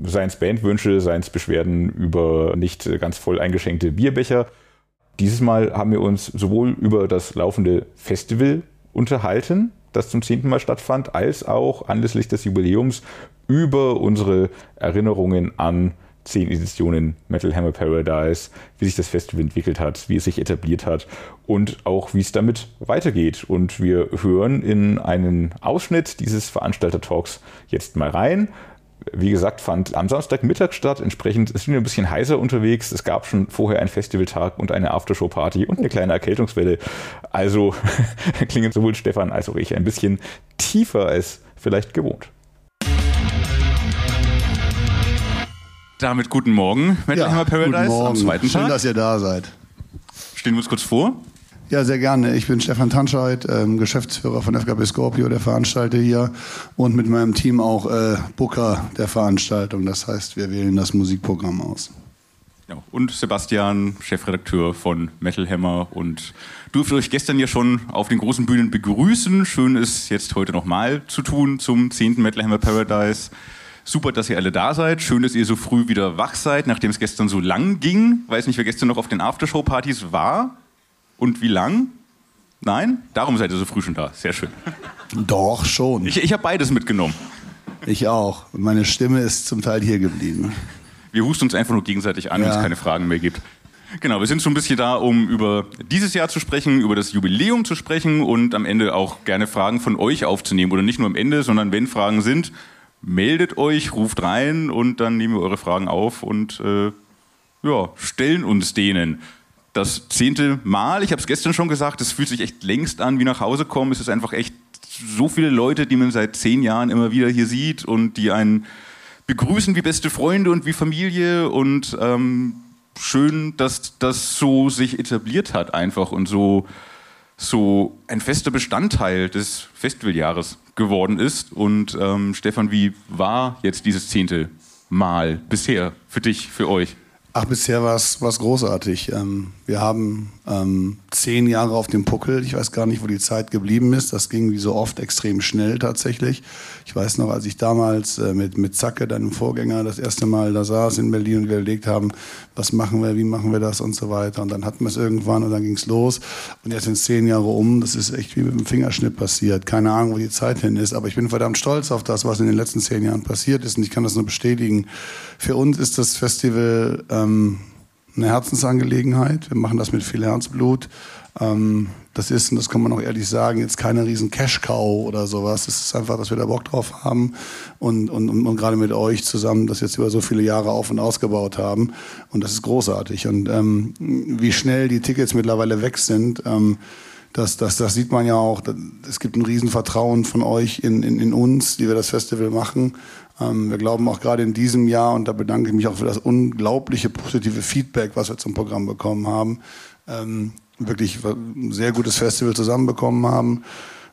seien es Bandwünsche, seien es Beschwerden über nicht ganz voll eingeschenkte Bierbecher Dieses Mal haben wir uns sowohl über das laufende Festival unterhalten, das zum zehnten Mal stattfand, als auch anlässlich des Jubiläums über unsere Erinnerungen an zehn Editionen Metal Hammer Paradise, wie sich das Festival entwickelt hat, wie es sich etabliert hat und auch wie es damit weitergeht. Und wir hören in einen Ausschnitt dieses Veranstalter-Talks jetzt mal rein. Wie gesagt, fand am Samstagmittag statt. Entsprechend ist wir ein bisschen heißer unterwegs. Es gab schon vorher einen Festivaltag und eine Aftershow-Party und eine kleine Erkältungswelle. Also <laughs> klingen sowohl Stefan als auch ich ein bisschen tiefer als vielleicht gewohnt. Damit guten Morgen, Metal Hammer Paradise guten am zweiten Schön, Tag. dass ihr da seid. Stehen wir uns kurz vor. Ja, sehr gerne. Ich bin Stefan Tanscheid, ähm, Geschäftsführer von FKB Scorpio, der Veranstalter hier und mit meinem Team auch äh, Booker der Veranstaltung. Das heißt, wir wählen das Musikprogramm aus. Ja, und Sebastian, Chefredakteur von Metal Hammer und durfte euch gestern ja schon auf den großen Bühnen begrüßen. Schön ist jetzt heute nochmal zu tun zum 10. Metal Hammer Paradise. Super, dass ihr alle da seid. Schön, dass ihr so früh wieder wach seid, nachdem es gestern so lang ging. Weiß nicht, wer gestern noch auf den Aftershow-Partys war und wie lang. Nein? Darum seid ihr so früh schon da. Sehr schön. Doch, schon. Ich, ich habe beides mitgenommen. Ich auch. Und meine Stimme ist zum Teil hier geblieben. Wir husten uns einfach nur gegenseitig an, wenn Ja. es keine Fragen mehr gibt. Genau, wir sind schon ein bisschen da, um über dieses Jahr zu sprechen, über das Jubiläum zu sprechen und am Ende auch gerne Fragen von euch aufzunehmen. Oder nicht nur am Ende, sondern wenn Fragen sind, meldet euch, ruft rein und dann nehmen wir eure Fragen auf und äh, ja, stellen uns denen. Das zehnte Mal, ich habe es gestern schon gesagt, es fühlt sich echt längst an wie nach Hause kommen. Es ist einfach echt so viele Leute, die man seit zehn Jahren immer wieder hier sieht und die einen begrüßen wie beste Freunde und wie Familie und ähm, schön, dass das so sich etabliert hat einfach und so, so ein fester Bestandteil des Festivaljahres geworden ist. Und ähm, Stefan, wie war jetzt dieses zehnte Mal bisher für dich, für euch? Ach, bisher war es großartig. Ähm, wir haben ähm, zehn Jahre auf dem Puckel. Ich weiß gar nicht, wo die Zeit geblieben ist. Das ging wie so oft extrem schnell tatsächlich. Ich weiß noch, als ich damals äh, mit, mit Zacke, deinem Vorgänger, das erste Mal da saß in Berlin und wir überlegt haben, was machen wir, wie machen wir das und so weiter. Und dann hatten wir es irgendwann und dann ging es los. Und jetzt sind zehn Jahre um. Das ist echt wie mit dem Fingerschnipp passiert. Keine Ahnung, wo die Zeit hin ist. Aber ich bin verdammt stolz auf das, was in den letzten zehn Jahren passiert ist. Und ich kann das nur bestätigen. Für uns ist das Festival ähm, eine Herzensangelegenheit. Wir machen das mit viel Herzblut. Ähm, das ist, und das kann man auch ehrlich sagen, jetzt keine riesen Cash-Cow oder sowas. Es ist einfach, dass wir da Bock drauf haben und, und, und, und gerade mit euch zusammen das jetzt über so viele Jahre auf und ausgebaut haben. Und das ist großartig. Und ähm, wie schnell die Tickets mittlerweile weg sind, ähm, das, das, das sieht man ja auch. Es gibt ein Riesenvertrauen von euch in, in, in uns, die wir das Festival machen. Ähm, wir glauben auch gerade in diesem Jahr, und da bedanke ich mich auch für das unglaubliche positive Feedback, was wir zum Programm bekommen haben, ähm, wirklich ein sehr gutes Festival zusammenbekommen haben.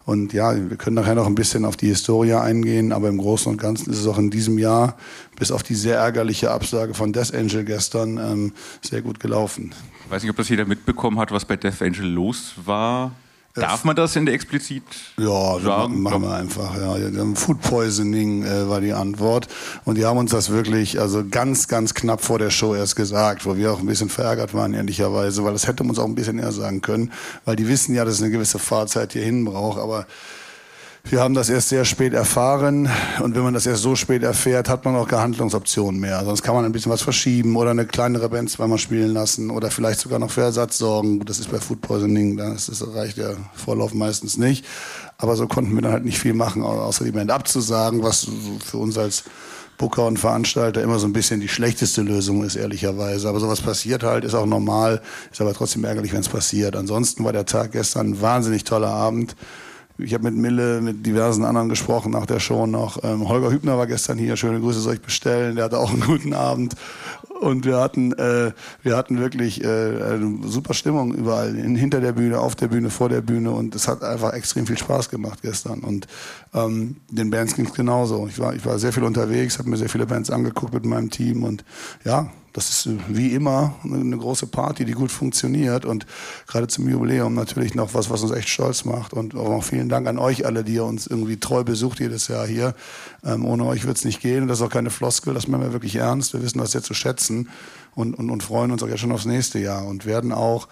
Und ja, wir können nachher noch ein bisschen auf die Historie eingehen, aber im Großen und Ganzen ist es auch in diesem Jahr, bis auf die sehr ärgerliche Absage von Death Angel gestern, ähm, sehr gut gelaufen. Ich weiß nicht, ob das jeder mitbekommen hat, was bei Death Angel los war. Darf man das in der explizit Ja, sagen? machen wir einfach. Ja. Food Poisoning äh, war die Antwort. Und die haben uns das wirklich also ganz, ganz knapp vor der Show erst gesagt, wo wir auch ein bisschen verärgert waren, ehrlicherweise, weil das hätte man uns auch ein bisschen eher sagen können, weil die wissen ja, dass es eine gewisse Fahrzeit hierhin braucht. Aber wir haben das erst sehr spät erfahren und wenn man das erst so spät erfährt, hat man auch keine Handlungsoptionen mehr. Sonst kann man ein bisschen was verschieben oder eine kleinere Band zweimal spielen lassen oder vielleicht sogar noch für Ersatz sorgen. Das ist bei Food Poisoning, das reicht der Vorlauf meistens nicht. Aber so konnten wir dann halt nicht viel machen, außer die Band abzusagen, was für uns als Booker und Veranstalter immer so ein bisschen die schlechteste Lösung ist, ehrlicherweise. Aber sowas passiert halt, ist auch normal, ist aber trotzdem ärgerlich, wenn es passiert. Ansonsten war der Tag gestern ein wahnsinnig toller Abend. Ich habe mit Mille, mit diversen anderen gesprochen nach der Show noch. Ähm, Holger Hübner war gestern hier. Schöne Grüße soll ich bestellen. Der hatte auch einen guten Abend. Und wir hatten, äh, wir hatten wirklich äh, eine super Stimmung überall. In, hinter der Bühne, auf der Bühne, vor der Bühne. Und es hat einfach extrem viel Spaß gemacht gestern. Und ähm, den Bands ging es genauso. Ich war, ich war sehr viel unterwegs, habe mir sehr viele Bands angeguckt mit meinem Team. Und ja, das ist äh, wie immer eine große Party, die gut funktioniert und gerade zum Jubiläum natürlich noch was, was uns echt stolz macht. Und auch vielen Dank an euch alle, die ihr uns irgendwie treu besucht jedes Jahr hier. Ähm, ohne euch wird es nicht gehen und das ist auch keine Floskel, das meinen wir wirklich ernst. Wir wissen das sehr zu schätzen und, und, und freuen uns auch jetzt schon aufs nächste Jahr und werden auch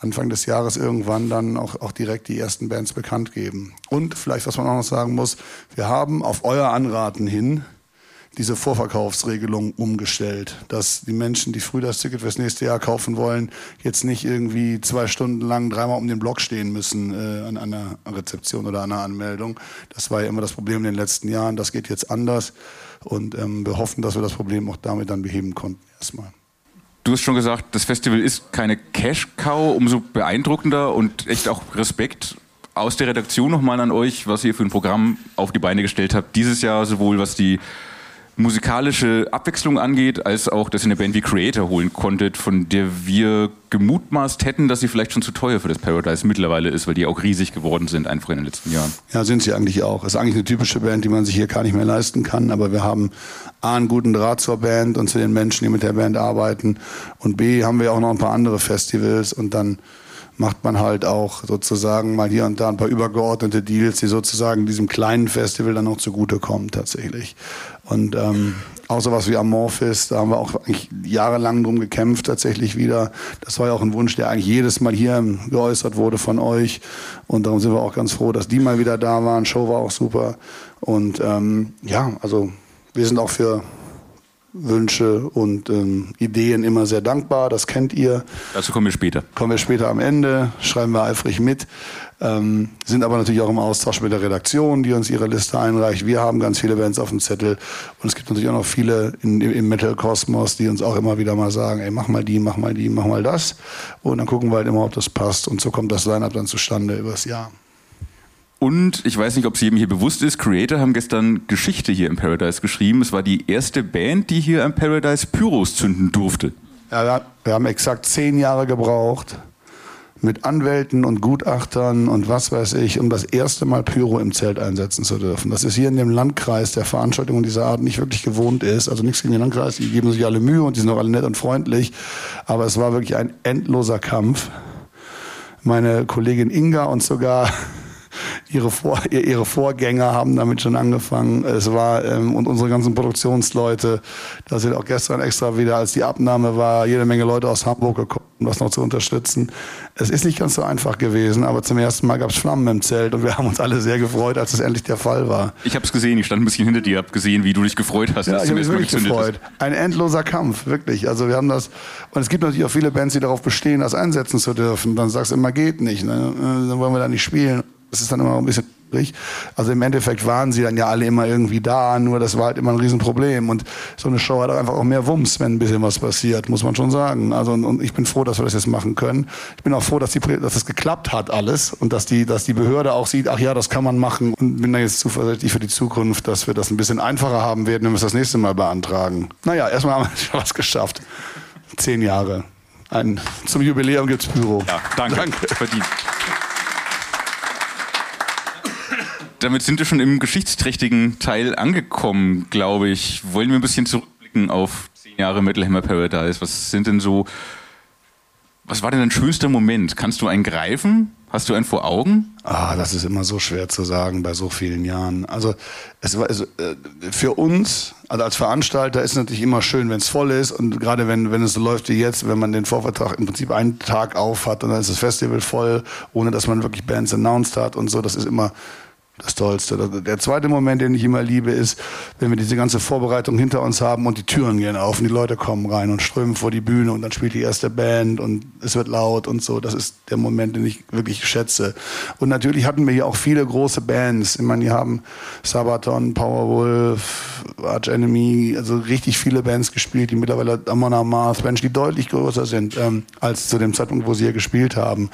Anfang des Jahres irgendwann dann auch, auch direkt die ersten Bands bekannt geben. Und vielleicht, was man auch noch sagen muss, wir haben auf euer Anraten hin diese Vorverkaufsregelung umgestellt, dass die Menschen, die früh das Ticket fürs nächste Jahr kaufen wollen, jetzt nicht irgendwie zwei Stunden lang dreimal um den Block stehen müssen äh, an einer Rezeption oder einer Anmeldung. Das war ja immer das Problem in den letzten Jahren. Das geht jetzt anders und ähm, wir hoffen, dass wir das Problem auch damit dann beheben konnten erstmal. Du hast schon gesagt, das Festival ist keine Cash-Cow, umso beeindruckender und echt auch Respekt aus der Redaktion nochmal an euch, was ihr für ein Programm auf die Beine gestellt habt. Dieses Jahr sowohl was die musikalische Abwechslung angeht, als auch, dass ihr eine Band wie Creator holen konntet, von der wir gemutmaßt hätten, dass sie vielleicht schon zu teuer für das Paradise mittlerweile ist, weil die auch riesig geworden sind, einfach in den letzten Jahren. Ja, sind sie eigentlich auch. Ist eigentlich eine typische Band, die man sich hier gar nicht mehr leisten kann, aber wir haben A, einen guten Draht zur Band und zu den Menschen, die mit der Band arbeiten und B, haben wir auch noch ein paar andere Festivals und dann macht man halt auch sozusagen mal hier und da ein paar übergeordnete Deals, die sozusagen diesem kleinen Festival dann noch zugutekommen tatsächlich. Und ähm, auch sowas wie Amorphis, da haben wir auch eigentlich jahrelang drum gekämpft tatsächlich wieder. Das war ja auch ein Wunsch, der eigentlich jedes Mal hier geäußert wurde von euch. Und darum sind wir auch ganz froh, dass die mal wieder da waren. Show war auch super. Und ähm, ja, also wir sind auch für Wünsche und ähm, Ideen immer sehr dankbar. Das kennt ihr. Dazu kommen wir später. Kommen wir später am Ende, schreiben wir eifrig mit. Ähm, sind aber natürlich auch im Austausch mit der Redaktion, die uns ihre Liste einreicht. Wir haben ganz viele Bands auf dem Zettel und es gibt natürlich auch noch viele in, im Metal-Kosmos, die uns auch immer wieder mal sagen, ey, mach mal die, mach mal die, mach mal das. Und dann gucken wir halt immer, ob das passt. Und so kommt das Line-Up dann zustande übers Jahr. Und ich weiß nicht, ob es jedem hier bewusst ist, Creator haben gestern Geschichte hier im Paradise geschrieben. Es war die erste Band, die hier am Paradise Pyros zünden durfte. Ja, wir haben exakt zehn Jahre gebraucht mit Anwälten und Gutachtern und was weiß ich, um das erste Mal Pyro im Zelt einsetzen zu dürfen. Das ist hier in dem Landkreis, der Veranstaltungen dieser Art nicht wirklich gewohnt ist. Also nichts gegen den Landkreis, die geben sich alle Mühe und die sind auch alle nett und freundlich. Aber es war wirklich ein endloser Kampf. Meine Kollegin Inga und sogar ihre, Vor <laughs> ihre Vorgänger haben damit schon angefangen. Es war, ähm, und unsere ganzen Produktionsleute, da sind auch gestern extra wieder, als die Abnahme war, jede Menge Leute aus Hamburg gekommen, um das noch zu unterstützen. Es ist nicht ganz so einfach gewesen, aber zum ersten Mal gab es Flammen im Zelt und wir haben uns alle sehr gefreut, als es endlich der Fall war. Ich habe es gesehen, ich stand ein bisschen hinter dir, habe gesehen, wie du dich gefreut hast. Ja, ich habe mich wirklich gefreut. Ein endloser Kampf, wirklich. Also wir haben das, und es gibt natürlich auch viele Bands, die darauf bestehen, das einsetzen zu dürfen. Dann sagst du immer, geht nicht, ne? Äh, dann wollen wir da nicht spielen. Das ist dann immer ein bisschen schwierig. Also im Endeffekt waren sie dann ja alle immer irgendwie da, nur das war halt immer ein Riesenproblem. Und so eine Show hat einfach auch mehr Wumms, wenn ein bisschen was passiert, muss man schon sagen. Also und ich bin froh, dass wir das jetzt machen können. Ich bin auch froh, dass, die, dass das geklappt hat alles und dass die, dass die Behörde auch sieht, ach ja, das kann man machen. Und bin da jetzt zuversichtlich für die Zukunft, dass wir das ein bisschen einfacher haben werden, wenn wir es das nächste Mal beantragen. Naja, erstmal haben wir <laughs> was geschafft. Zehn Jahre. Ein, zum Jubiläum gibt's Büro. Ja, danke. danke. Verdient. Damit sind wir schon im geschichtsträchtigen Teil angekommen, glaube ich. Wollen wir ein bisschen zurückblicken auf zehn Jahre Metal Hammer Paradise? Was sind denn so, was war denn dein schönster Moment? Kannst du einen greifen? Hast du einen vor Augen? Ah, das ist immer so schwer zu sagen bei so vielen Jahren. Also es war also, äh, für uns, also als Veranstalter ist es natürlich immer schön, wenn es voll ist und gerade wenn wenn es so läuft wie jetzt, wenn man den Vorvertrag im Prinzip einen Tag auf hat und dann ist das Festival voll, ohne dass man wirklich Bands announced hat und so, das ist immer das Tollste. Der zweite Moment, den ich immer liebe, ist, wenn wir diese ganze Vorbereitung hinter uns haben und die Türen gehen auf und die Leute kommen rein und strömen vor die Bühne und dann spielt die erste Band und es wird laut und so. Das ist der Moment, den ich wirklich schätze. Und natürlich hatten wir hier auch viele große Bands. Ich meine, die haben Sabaton, Powerwolf, Arch Enemy, also richtig viele Bands gespielt, die mittlerweile Amon Amarth, Bands, die deutlich größer sind ähm, als zu dem Zeitpunkt, wo sie hier gespielt haben.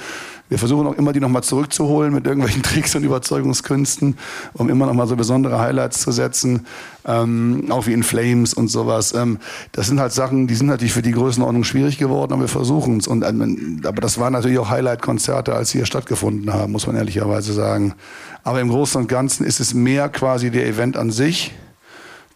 Wir versuchen auch immer, die nochmal zurückzuholen mit irgendwelchen <laughs> Tricks und Überzeugungskünsten, um immer nochmal so besondere Highlights zu setzen, ähm, auch wie in Flames und sowas. Ähm, das sind halt Sachen, die sind natürlich für die Größenordnung schwierig geworden, aber wir versuchen es. ähm, aber das waren natürlich auch Highlight-Konzerte, als sie hier stattgefunden haben, muss man ehrlicherweise sagen. Aber im Großen und Ganzen ist es mehr quasi der Event an sich,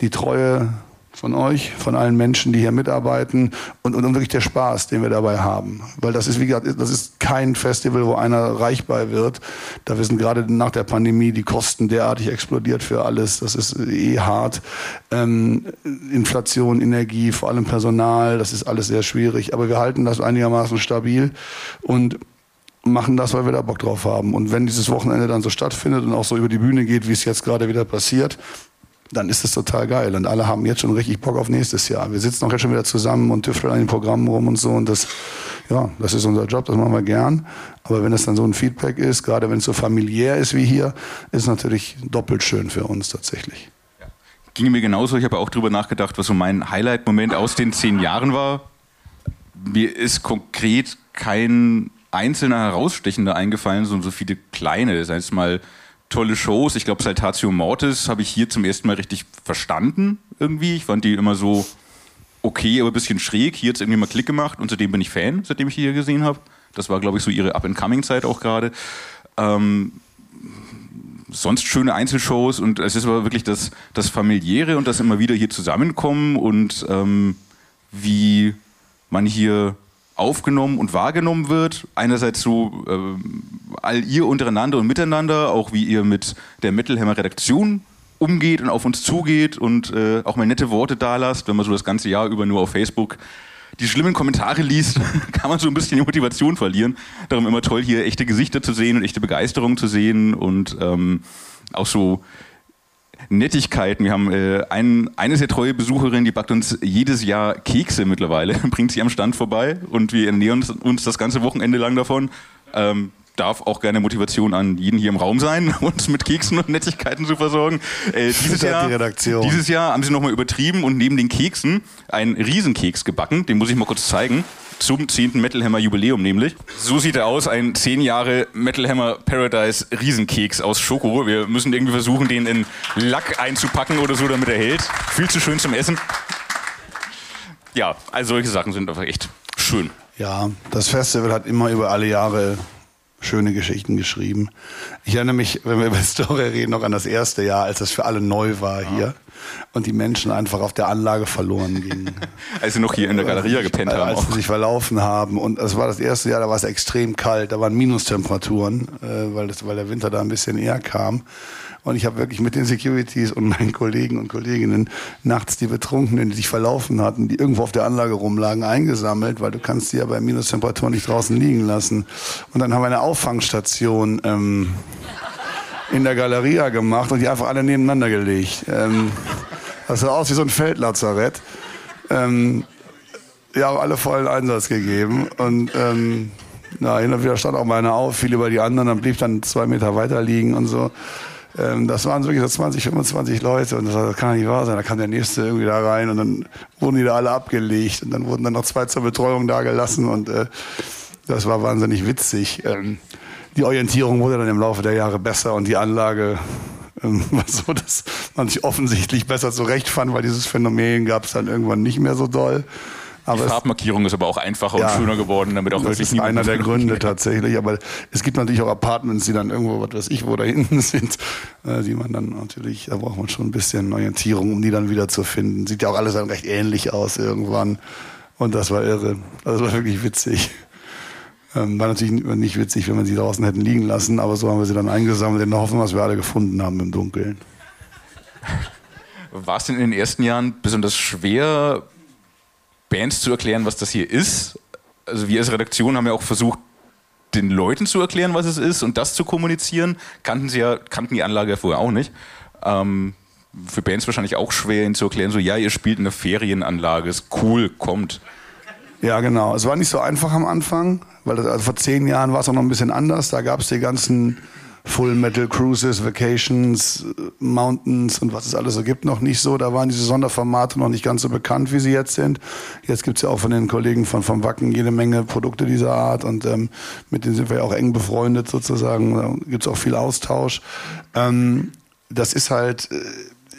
die Treue von euch, von allen Menschen, die hier mitarbeiten und, und, und wirklich der Spaß, den wir dabei haben. Weil das ist, wie gesagt, das ist kein Festival, wo einer reich bei wird. Da wir sind gerade nach der Pandemie die Kosten derartig explodiert für alles. Das ist eh hart. Ähm, Inflation, Energie, vor allem Personal, das ist alles sehr schwierig. Aber wir halten das einigermaßen stabil und machen das, weil wir da Bock drauf haben. Und wenn dieses Wochenende dann so stattfindet und auch so über die Bühne geht, wie es jetzt gerade wieder passiert, dann ist das total geil. Und alle haben jetzt schon richtig Bock auf nächstes Jahr. Wir sitzen auch jetzt schon wieder zusammen und tüfteln an den Programmen rum und so. Und das, ja, das ist unser Job, das machen wir gern. Aber wenn das dann so ein Feedback ist, gerade wenn es so familiär ist wie hier, ist es natürlich doppelt schön für uns tatsächlich. Ging mir genauso. Ich habe auch darüber nachgedacht, was so mein Highlight-Moment aus den zehn Jahren war. Mir ist konkret kein einzelner herausstechender eingefallen, sondern so viele kleine. Das heißt mal tolle Shows. Ich glaube, Saltatio Mortis habe ich hier zum ersten Mal richtig verstanden irgendwie. Ich fand die immer so okay, aber ein bisschen schräg. Hier hat es irgendwie mal Klick gemacht und seitdem bin ich Fan, seitdem ich die hier gesehen habe. Das war, glaube ich, so ihre Up-and-Coming-Zeit auch gerade. Ähm, sonst schöne Einzelshows und es ist aber wirklich das, das Familiäre und das immer wieder hier zusammenkommen und ähm, wie man hier aufgenommen und wahrgenommen wird. Einerseits so äh, all ihr untereinander und miteinander, auch wie ihr mit der Metalhammer Redaktion umgeht und auf uns zugeht und äh, auch mal nette Worte da lasst, wenn man so das ganze Jahr über nur auf Facebook die schlimmen Kommentare liest, <laughs> kann man so ein bisschen die Motivation verlieren. Darum immer toll, hier echte Gesichter zu sehen und echte Begeisterung zu sehen und ähm, auch so Nettigkeiten. Wir haben äh, ein, eine sehr treue Besucherin, die backt uns jedes Jahr Kekse mittlerweile, <laughs> bringt sie am Stand vorbei und wir ernähren uns, uns das ganze Wochenende lang davon. Ähm, darf auch gerne Motivation an jeden hier im Raum sein, <laughs> uns mit Keksen und Nettigkeiten zu versorgen. Äh, <laughs> dieses, Jahr, dieses Jahr haben sie nochmal übertrieben und neben den Keksen einen Riesenkeks gebacken. Den muss ich mal kurz zeigen zum 10. Metal Hammer Jubiläum nämlich. So sieht er aus, ein 10 Jahre Metal Hammer Paradise Riesenkeks aus Schoko. Wir müssen irgendwie versuchen, den in Lack einzupacken oder so, damit er hält. Viel zu schön zum Essen. Ja, also solche Sachen sind einfach echt schön. Ja, das Festival hat immer über alle Jahre schöne Geschichten geschrieben. Ich erinnere mich, wenn wir über Story reden, noch an das erste Jahr, als das für alle neu war hier und die Menschen einfach auf der Anlage verloren gingen. <laughs> als sie noch hier in der Galerie gepennt haben. Als sie sich verlaufen haben. Und es war das erste Jahr, da war es extrem kalt, da waren Minustemperaturen, äh, weil, das, weil der Winter da ein bisschen eher kam. Und ich habe wirklich mit den Securities und meinen Kollegen und Kolleginnen nachts die Betrunkenen, die sich verlaufen hatten, die irgendwo auf der Anlage rumlagen, eingesammelt, weil du kannst die ja bei Minustemperatur nicht draußen liegen lassen. Und dann haben wir eine Auffangstation ähm, in der Galeria gemacht und die einfach alle nebeneinander gelegt. Ähm, das sah aus wie so ein Feldlazarett. Ähm, die haben alle vollen Einsatz gegeben und ähm, na, hin und wieder stand auch mal einer auf, fiel über die anderen, dann blieb dann zwei Meter weiter liegen und so. Ähm, das waren wirklich so 20, 25 Leute und das, das kann nicht wahr sein. Da kam der nächste irgendwie da rein und dann wurden die da alle abgelegt und dann wurden dann noch zwei zur Betreuung da gelassen und äh, das war wahnsinnig witzig. Ähm, die Orientierung wurde dann im Laufe der Jahre besser und die Anlage ähm, <laughs> war so, dass man sich offensichtlich besser zurechtfand, weil dieses Phänomen gab es dann irgendwann nicht mehr so doll. Aber die Farbmarkierung ist aber auch einfacher ja, und schöner geworden, damit auch das wirklich ist einer der Gründe tatsächlich. Aber es gibt natürlich auch Apartments, die dann irgendwo, was weiß ich, wo da <laughs> hinten sind, äh, die man dann natürlich, da braucht man schon ein bisschen Orientierung, um die dann wieder zu finden. Sieht ja auch alles dann recht ähnlich aus irgendwann. Und das war irre. Das war wirklich witzig. Ähm, war natürlich nicht witzig, wenn wir sie draußen hätten liegen lassen, aber so haben wir sie dann eingesammelt in der Hoffnung, dass wir alle gefunden haben im Dunkeln. War es denn in den ersten Jahren besonders schwer, Bands zu erklären, was das hier ist. Also wir als Redaktion haben ja auch versucht, den Leuten zu erklären, was es ist und das zu kommunizieren. Kannten sie ja, kannten die Anlage ja vorher auch nicht. Ähm, für Bands wahrscheinlich auch schwer, ihnen zu erklären, so ja, ihr spielt in der Ferienanlage, ist cool, kommt. Ja, genau. Es war nicht so einfach am Anfang, weil das, also vor zehn Jahren war es auch noch ein bisschen anders. Da gab es die ganzen Full Metal Cruises, Vacations, Mountains und was es alles so gibt, noch nicht so. Da waren diese Sonderformate noch nicht ganz so bekannt, wie sie jetzt sind. Jetzt gibt's ja auch von den Kollegen von vom Wacken jede Menge Produkte dieser Art und ähm, mit denen sind wir ja auch eng befreundet sozusagen. Da gibt's auch viel Austausch. Ähm, das ist halt äh,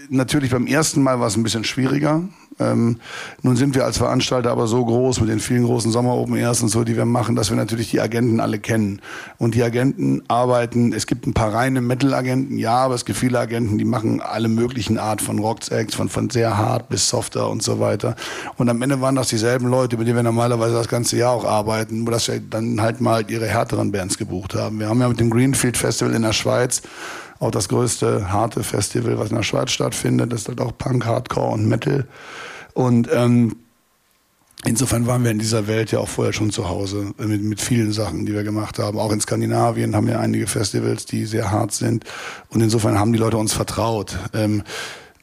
natürlich beim ersten Mal war es ein bisschen schwieriger, Ähm, nun sind wir als Veranstalter aber so groß mit den vielen großen Sommer Open Airs und so, die wir machen, dass wir natürlich die Agenten alle kennen. Und die Agenten arbeiten, es gibt ein paar reine Metal-Agenten, ja, aber es gibt viele Agenten, die machen alle möglichen Art von Rocks-Acts, von, von sehr hart bis softer und so weiter. Und am Ende waren das dieselben Leute, mit denen wir normalerweise das ganze Jahr auch arbeiten, nur dass wir dann halt mal ihre härteren Bands gebucht haben. Wir haben ja mit dem Greenfield Festival in der Schweiz auch das größte harte Festival, was in der Schweiz stattfindet. Das ist halt auch Punk, Hardcore und Metal. Und ähm, insofern waren wir in dieser Welt ja auch vorher schon zu Hause mit, mit vielen Sachen, die wir gemacht haben. Auch in Skandinavien haben wir einige Festivals, die sehr hart sind. Und insofern haben die Leute uns vertraut. Ähm,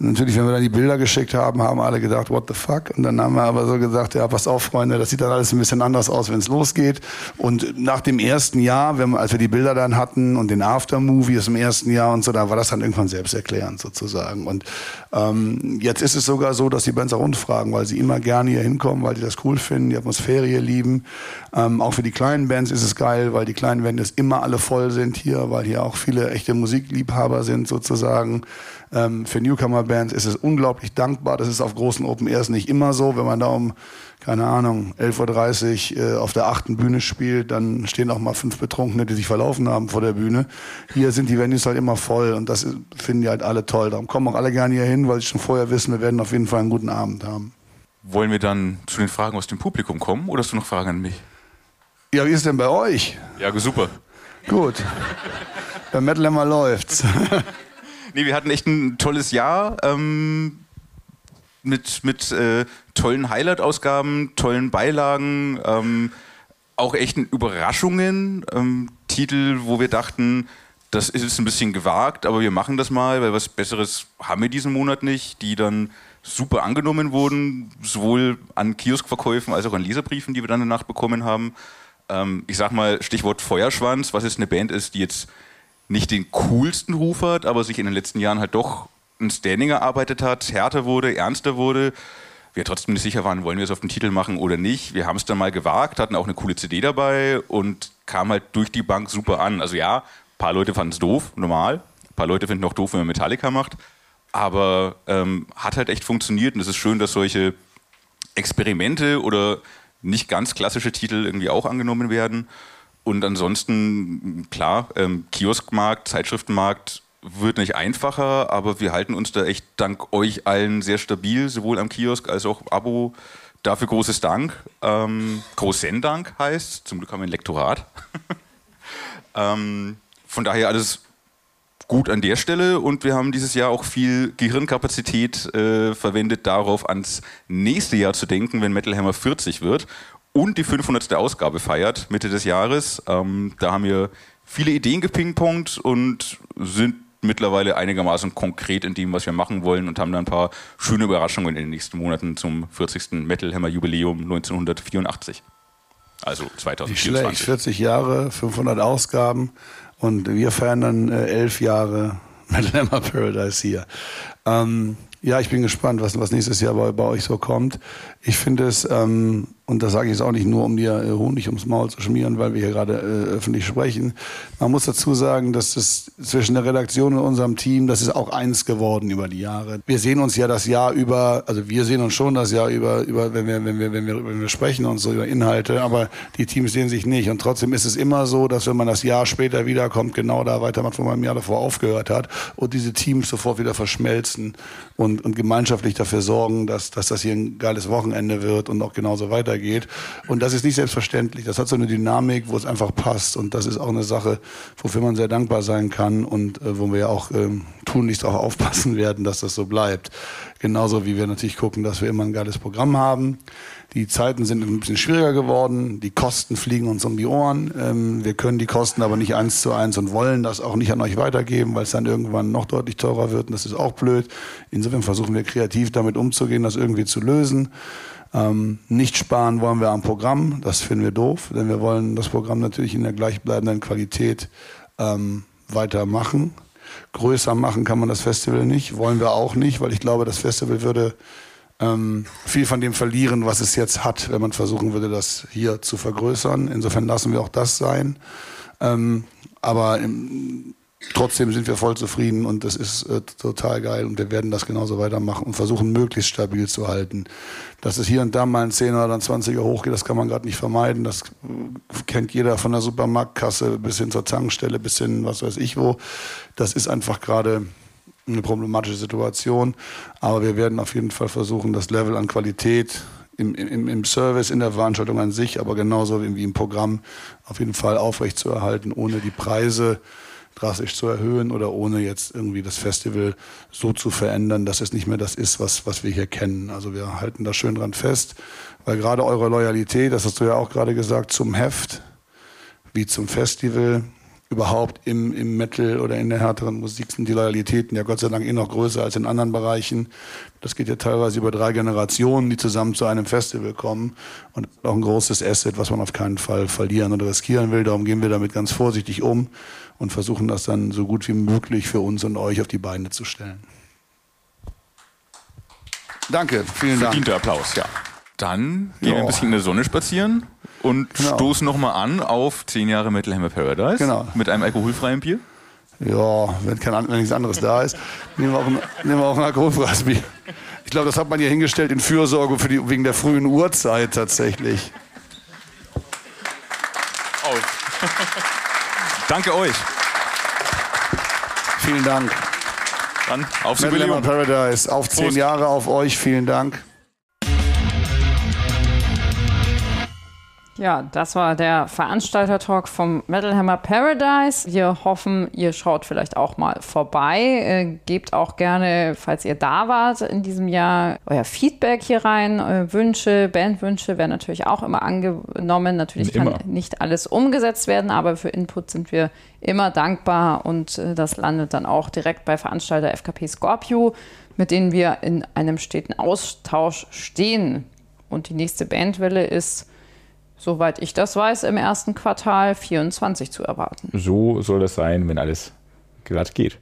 Natürlich, wenn wir dann die Bilder geschickt haben, haben alle gedacht, what the fuck? Und dann haben wir aber so gesagt, ja, pass auf, Freunde, das sieht dann alles ein bisschen anders aus, wenn es losgeht. Und nach dem ersten Jahr, wenn, als wir die Bilder dann hatten und den Aftermovie aus dem ersten Jahr und so, da war das dann irgendwann selbsterklärend sozusagen. Und ähm, jetzt ist es sogar so, dass die Bands auch uns fragen, weil sie immer gerne hier hinkommen, weil die das cool finden, die Atmosphäre hier lieben. Ähm, auch für die kleinen Bands ist es geil, weil die kleinen Bands immer alle voll sind hier, weil hier auch viele echte Musikliebhaber sind sozusagen. Ähm, für Newcomer-Bands ist es unglaublich dankbar. Das ist auf großen Open Airs nicht immer so. Wenn man da um, keine Ahnung, 11.30 Uhr äh, auf der achten Bühne spielt, dann stehen auch mal fünf Betrunkene, die sich verlaufen haben vor der Bühne. Hier sind die Venues halt immer voll und das finden die halt alle toll. Darum kommen auch alle gerne hier hin, weil sie schon vorher wissen, wir werden auf jeden Fall einen guten Abend haben. Wollen wir dann zu den Fragen aus dem Publikum kommen oder hast du noch Fragen an mich? Ja, wie ist es denn bei euch? Ja, super. Gut. bei Metal Hammer läuft's. <laughs> Nee, wir hatten echt ein tolles Jahr ähm, mit, mit äh, tollen Highlight-Ausgaben, tollen Beilagen, ähm, auch echten Überraschungen. Ähm, Titel, wo wir dachten, das ist jetzt ein bisschen gewagt, aber wir machen das mal, weil was Besseres haben wir diesen Monat nicht, die dann super angenommen wurden, sowohl an Kioskverkäufen als auch an Leserbriefen, die wir dann danach bekommen haben. Ähm, ich sag mal Stichwort Feuerschwanz, was jetzt eine Band ist, die jetzt nicht den coolsten Ruf hat, aber sich in den letzten Jahren halt doch ein Standing erarbeitet hat, härter wurde, ernster wurde. Wir trotzdem nicht sicher waren, wollen wir es auf den Titel machen oder nicht. Wir haben es dann mal gewagt, hatten auch eine coole CD dabei und kam halt durch die Bank super an. Also ja, ein paar Leute fanden es doof, normal. Ein paar Leute finden auch doof, wenn man Metallica macht. Aber ähm, hat halt echt funktioniert und es ist schön, dass solche Experimente oder nicht ganz klassische Titel irgendwie auch angenommen werden. Und ansonsten, klar, ähm, Kioskmarkt, Zeitschriftenmarkt wird nicht einfacher, aber wir halten uns da echt dank euch allen sehr stabil, sowohl am Kiosk als auch Abo. Dafür großes Dank. Ähm, großen Dank heißt, zum Glück haben wir ein Lektorat. <laughs> ähm, von daher alles gut an der Stelle und wir haben dieses Jahr auch viel Gehirnkapazität äh, verwendet, darauf ans nächste Jahr zu denken, wenn Metal Hammer 40 wird und die 500. Ausgabe feiert, Mitte des Jahres. Ähm, da haben wir viele Ideen gepingpongt und sind mittlerweile einigermaßen konkret in dem, was wir machen wollen und haben da ein paar schöne Überraschungen in den nächsten Monaten zum 40. Metal Hammer Jubiläum 1984. Also 2024. Nicht schlecht, 40 Jahre, 500 Ausgaben und wir feiern dann äh, elf Jahre Metal Hammer Paradise hier. Ähm, ja, ich bin gespannt, was, was nächstes Jahr bei, bei euch so kommt. Ich finde es, ähm, und das sage ich jetzt auch nicht nur, um dir äh, Honig ums Maul zu schmieren, weil wir hier gerade äh, öffentlich sprechen. Man muss dazu sagen, dass das zwischen der Redaktion und unserem Team, das ist auch eins geworden über die Jahre. Wir sehen uns ja das Jahr über, also wir sehen uns schon das Jahr über, über wenn, wir, wenn, wir, wenn, wir, wenn wir sprechen und so über Inhalte, aber die Teams sehen sich nicht. Und trotzdem ist es immer so, dass wenn man das Jahr später wiederkommt, genau da weitermacht, wo man im Jahr davor aufgehört hat und diese Teams sofort wieder verschmelzen und, und gemeinschaftlich dafür sorgen, dass, dass das hier ein geiles Wochenende wird und auch genauso weitergeht weitergeht. Und das ist nicht selbstverständlich. Das hat so eine Dynamik, wo es einfach passt. Und das ist auch eine Sache, wofür man sehr dankbar sein kann und äh, wo wir ja auch ähm, tunlichst auch aufpassen werden, dass das so bleibt. Genauso wie wir natürlich gucken, dass wir immer ein geiles Programm haben. Die Zeiten sind ein bisschen schwieriger geworden. Die Kosten fliegen uns um die Ohren. Ähm, wir können die Kosten aber nicht eins zu eins und wollen das auch nicht an euch weitergeben, weil es dann irgendwann noch deutlich teurer wird. Und das ist auch blöd. Insofern versuchen wir kreativ damit umzugehen, das irgendwie zu lösen. Ähm, nicht sparen wollen wir am Programm, das finden wir doof, denn wir wollen das Programm natürlich in der gleichbleibenden Qualität ähm, weitermachen. Größer machen kann man das Festival nicht, wollen wir auch nicht, weil ich glaube, das Festival würde ähm, viel von dem verlieren, was es jetzt hat, wenn man versuchen würde, das hier zu vergrößern. Insofern lassen wir auch das sein. Ähm, aber im, trotzdem sind wir voll zufrieden und das ist äh, total geil und wir werden das genauso weitermachen und versuchen möglichst stabil zu halten. Dass es hier und da mal ein 10er oder ein 20er hochgeht, das kann man gerade nicht vermeiden. Das äh, kennt jeder von der Supermarktkasse bis hin zur Tankstelle, bis hin was weiß ich wo. Das ist einfach gerade eine problematische Situation. Aber wir werden auf jeden Fall versuchen, das Level an Qualität im, im, im Service, in der Veranstaltung an sich, aber genauso wie im Programm auf jeden Fall aufrechtzuerhalten, ohne die Preise drastisch zu erhöhen oder ohne jetzt irgendwie das Festival so zu verändern, dass es nicht mehr das ist, was, was wir hier kennen. Also wir halten da schön dran fest, weil gerade eure Loyalität, das hast du ja auch gerade gesagt, zum Heft wie zum Festival, überhaupt im, im Metal oder in der härteren Musik sind die Loyalitäten ja Gott sei Dank eh noch größer als in anderen Bereichen. Das geht ja teilweise über drei Generationen, die zusammen zu einem Festival kommen und auch ein großes Asset, was man auf keinen Fall verlieren oder riskieren will. Darum gehen wir damit ganz vorsichtig um und versuchen das dann so gut wie möglich für uns und euch auf die Beine zu stellen. Danke, vielen Dank. Verdienter Applaus, ja. Dann gehen wir ein bisschen in der Sonne spazieren und genau. stoßen nochmal an auf 10 Jahre Metal Hammer Paradise genau. mit einem alkoholfreien Bier. Ja, wenn, kein, wenn nichts anderes da ist, nehmen wir auch ein, nehmen wir auch ein alkoholfreies Bier. Ich glaube, das hat man hier hingestellt in Fürsorge für die, wegen der frühen Uhrzeit tatsächlich. Oh. <laughs> Danke euch. Vielen Dank. Dann aufs Metal Hammer Paradise. Auf zehn. Jahre auf euch. Vielen Dank. Ja, das war der Veranstalter-Talk vom Metal Hammer Paradise. Wir hoffen, ihr schaut vielleicht auch mal vorbei. Äh, gebt auch gerne, falls ihr da wart in diesem Jahr, euer Feedback hier rein. Eure Wünsche, Bandwünsche werden natürlich auch immer angenommen. Natürlich immer. kann nicht alles umgesetzt werden, aber für Input sind wir immer dankbar und äh, das landet dann auch direkt bei Veranstalter FKP Scorpio, mit denen wir in einem steten Austausch stehen. Und die nächste Bandwelle ist soweit ich das weiß, im ersten Quartal 24 zu erwarten. So soll das sein, wenn alles glatt geht.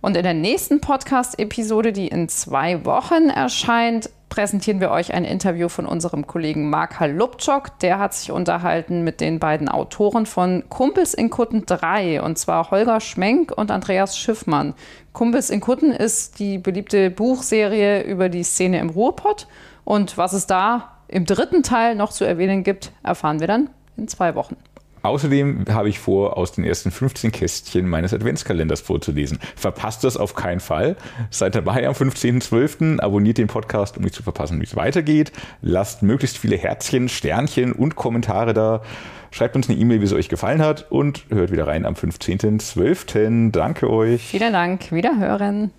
Und in der nächsten Podcast-Episode, die in zwei Wochen erscheint, präsentieren wir euch ein Interview von unserem Kollegen Mark Halupczok. Der hat sich unterhalten mit den beiden Autoren von Kumpels in Kutten 3, und zwar Holger Schmenk und Andreas Schiffmann. Kumpels in Kutten ist die beliebte Buchserie über die Szene im Ruhrpott. Und was es da im dritten Teil noch zu erwähnen gibt, erfahren wir dann in zwei Wochen. Außerdem habe ich vor, aus den ersten 15 Kästchen meines Adventskalenders vorzulesen. Verpasst das auf keinen Fall. Seid dabei am 15.12. Abonniert den Podcast, um nicht zu verpassen, wie es weitergeht. Lasst möglichst viele Herzchen, Sternchen und Kommentare da. Schreibt uns eine E-Mail, wie es euch gefallen hat und hört wieder rein am 15.12. Danke euch. Vielen Dank. Wiederhören.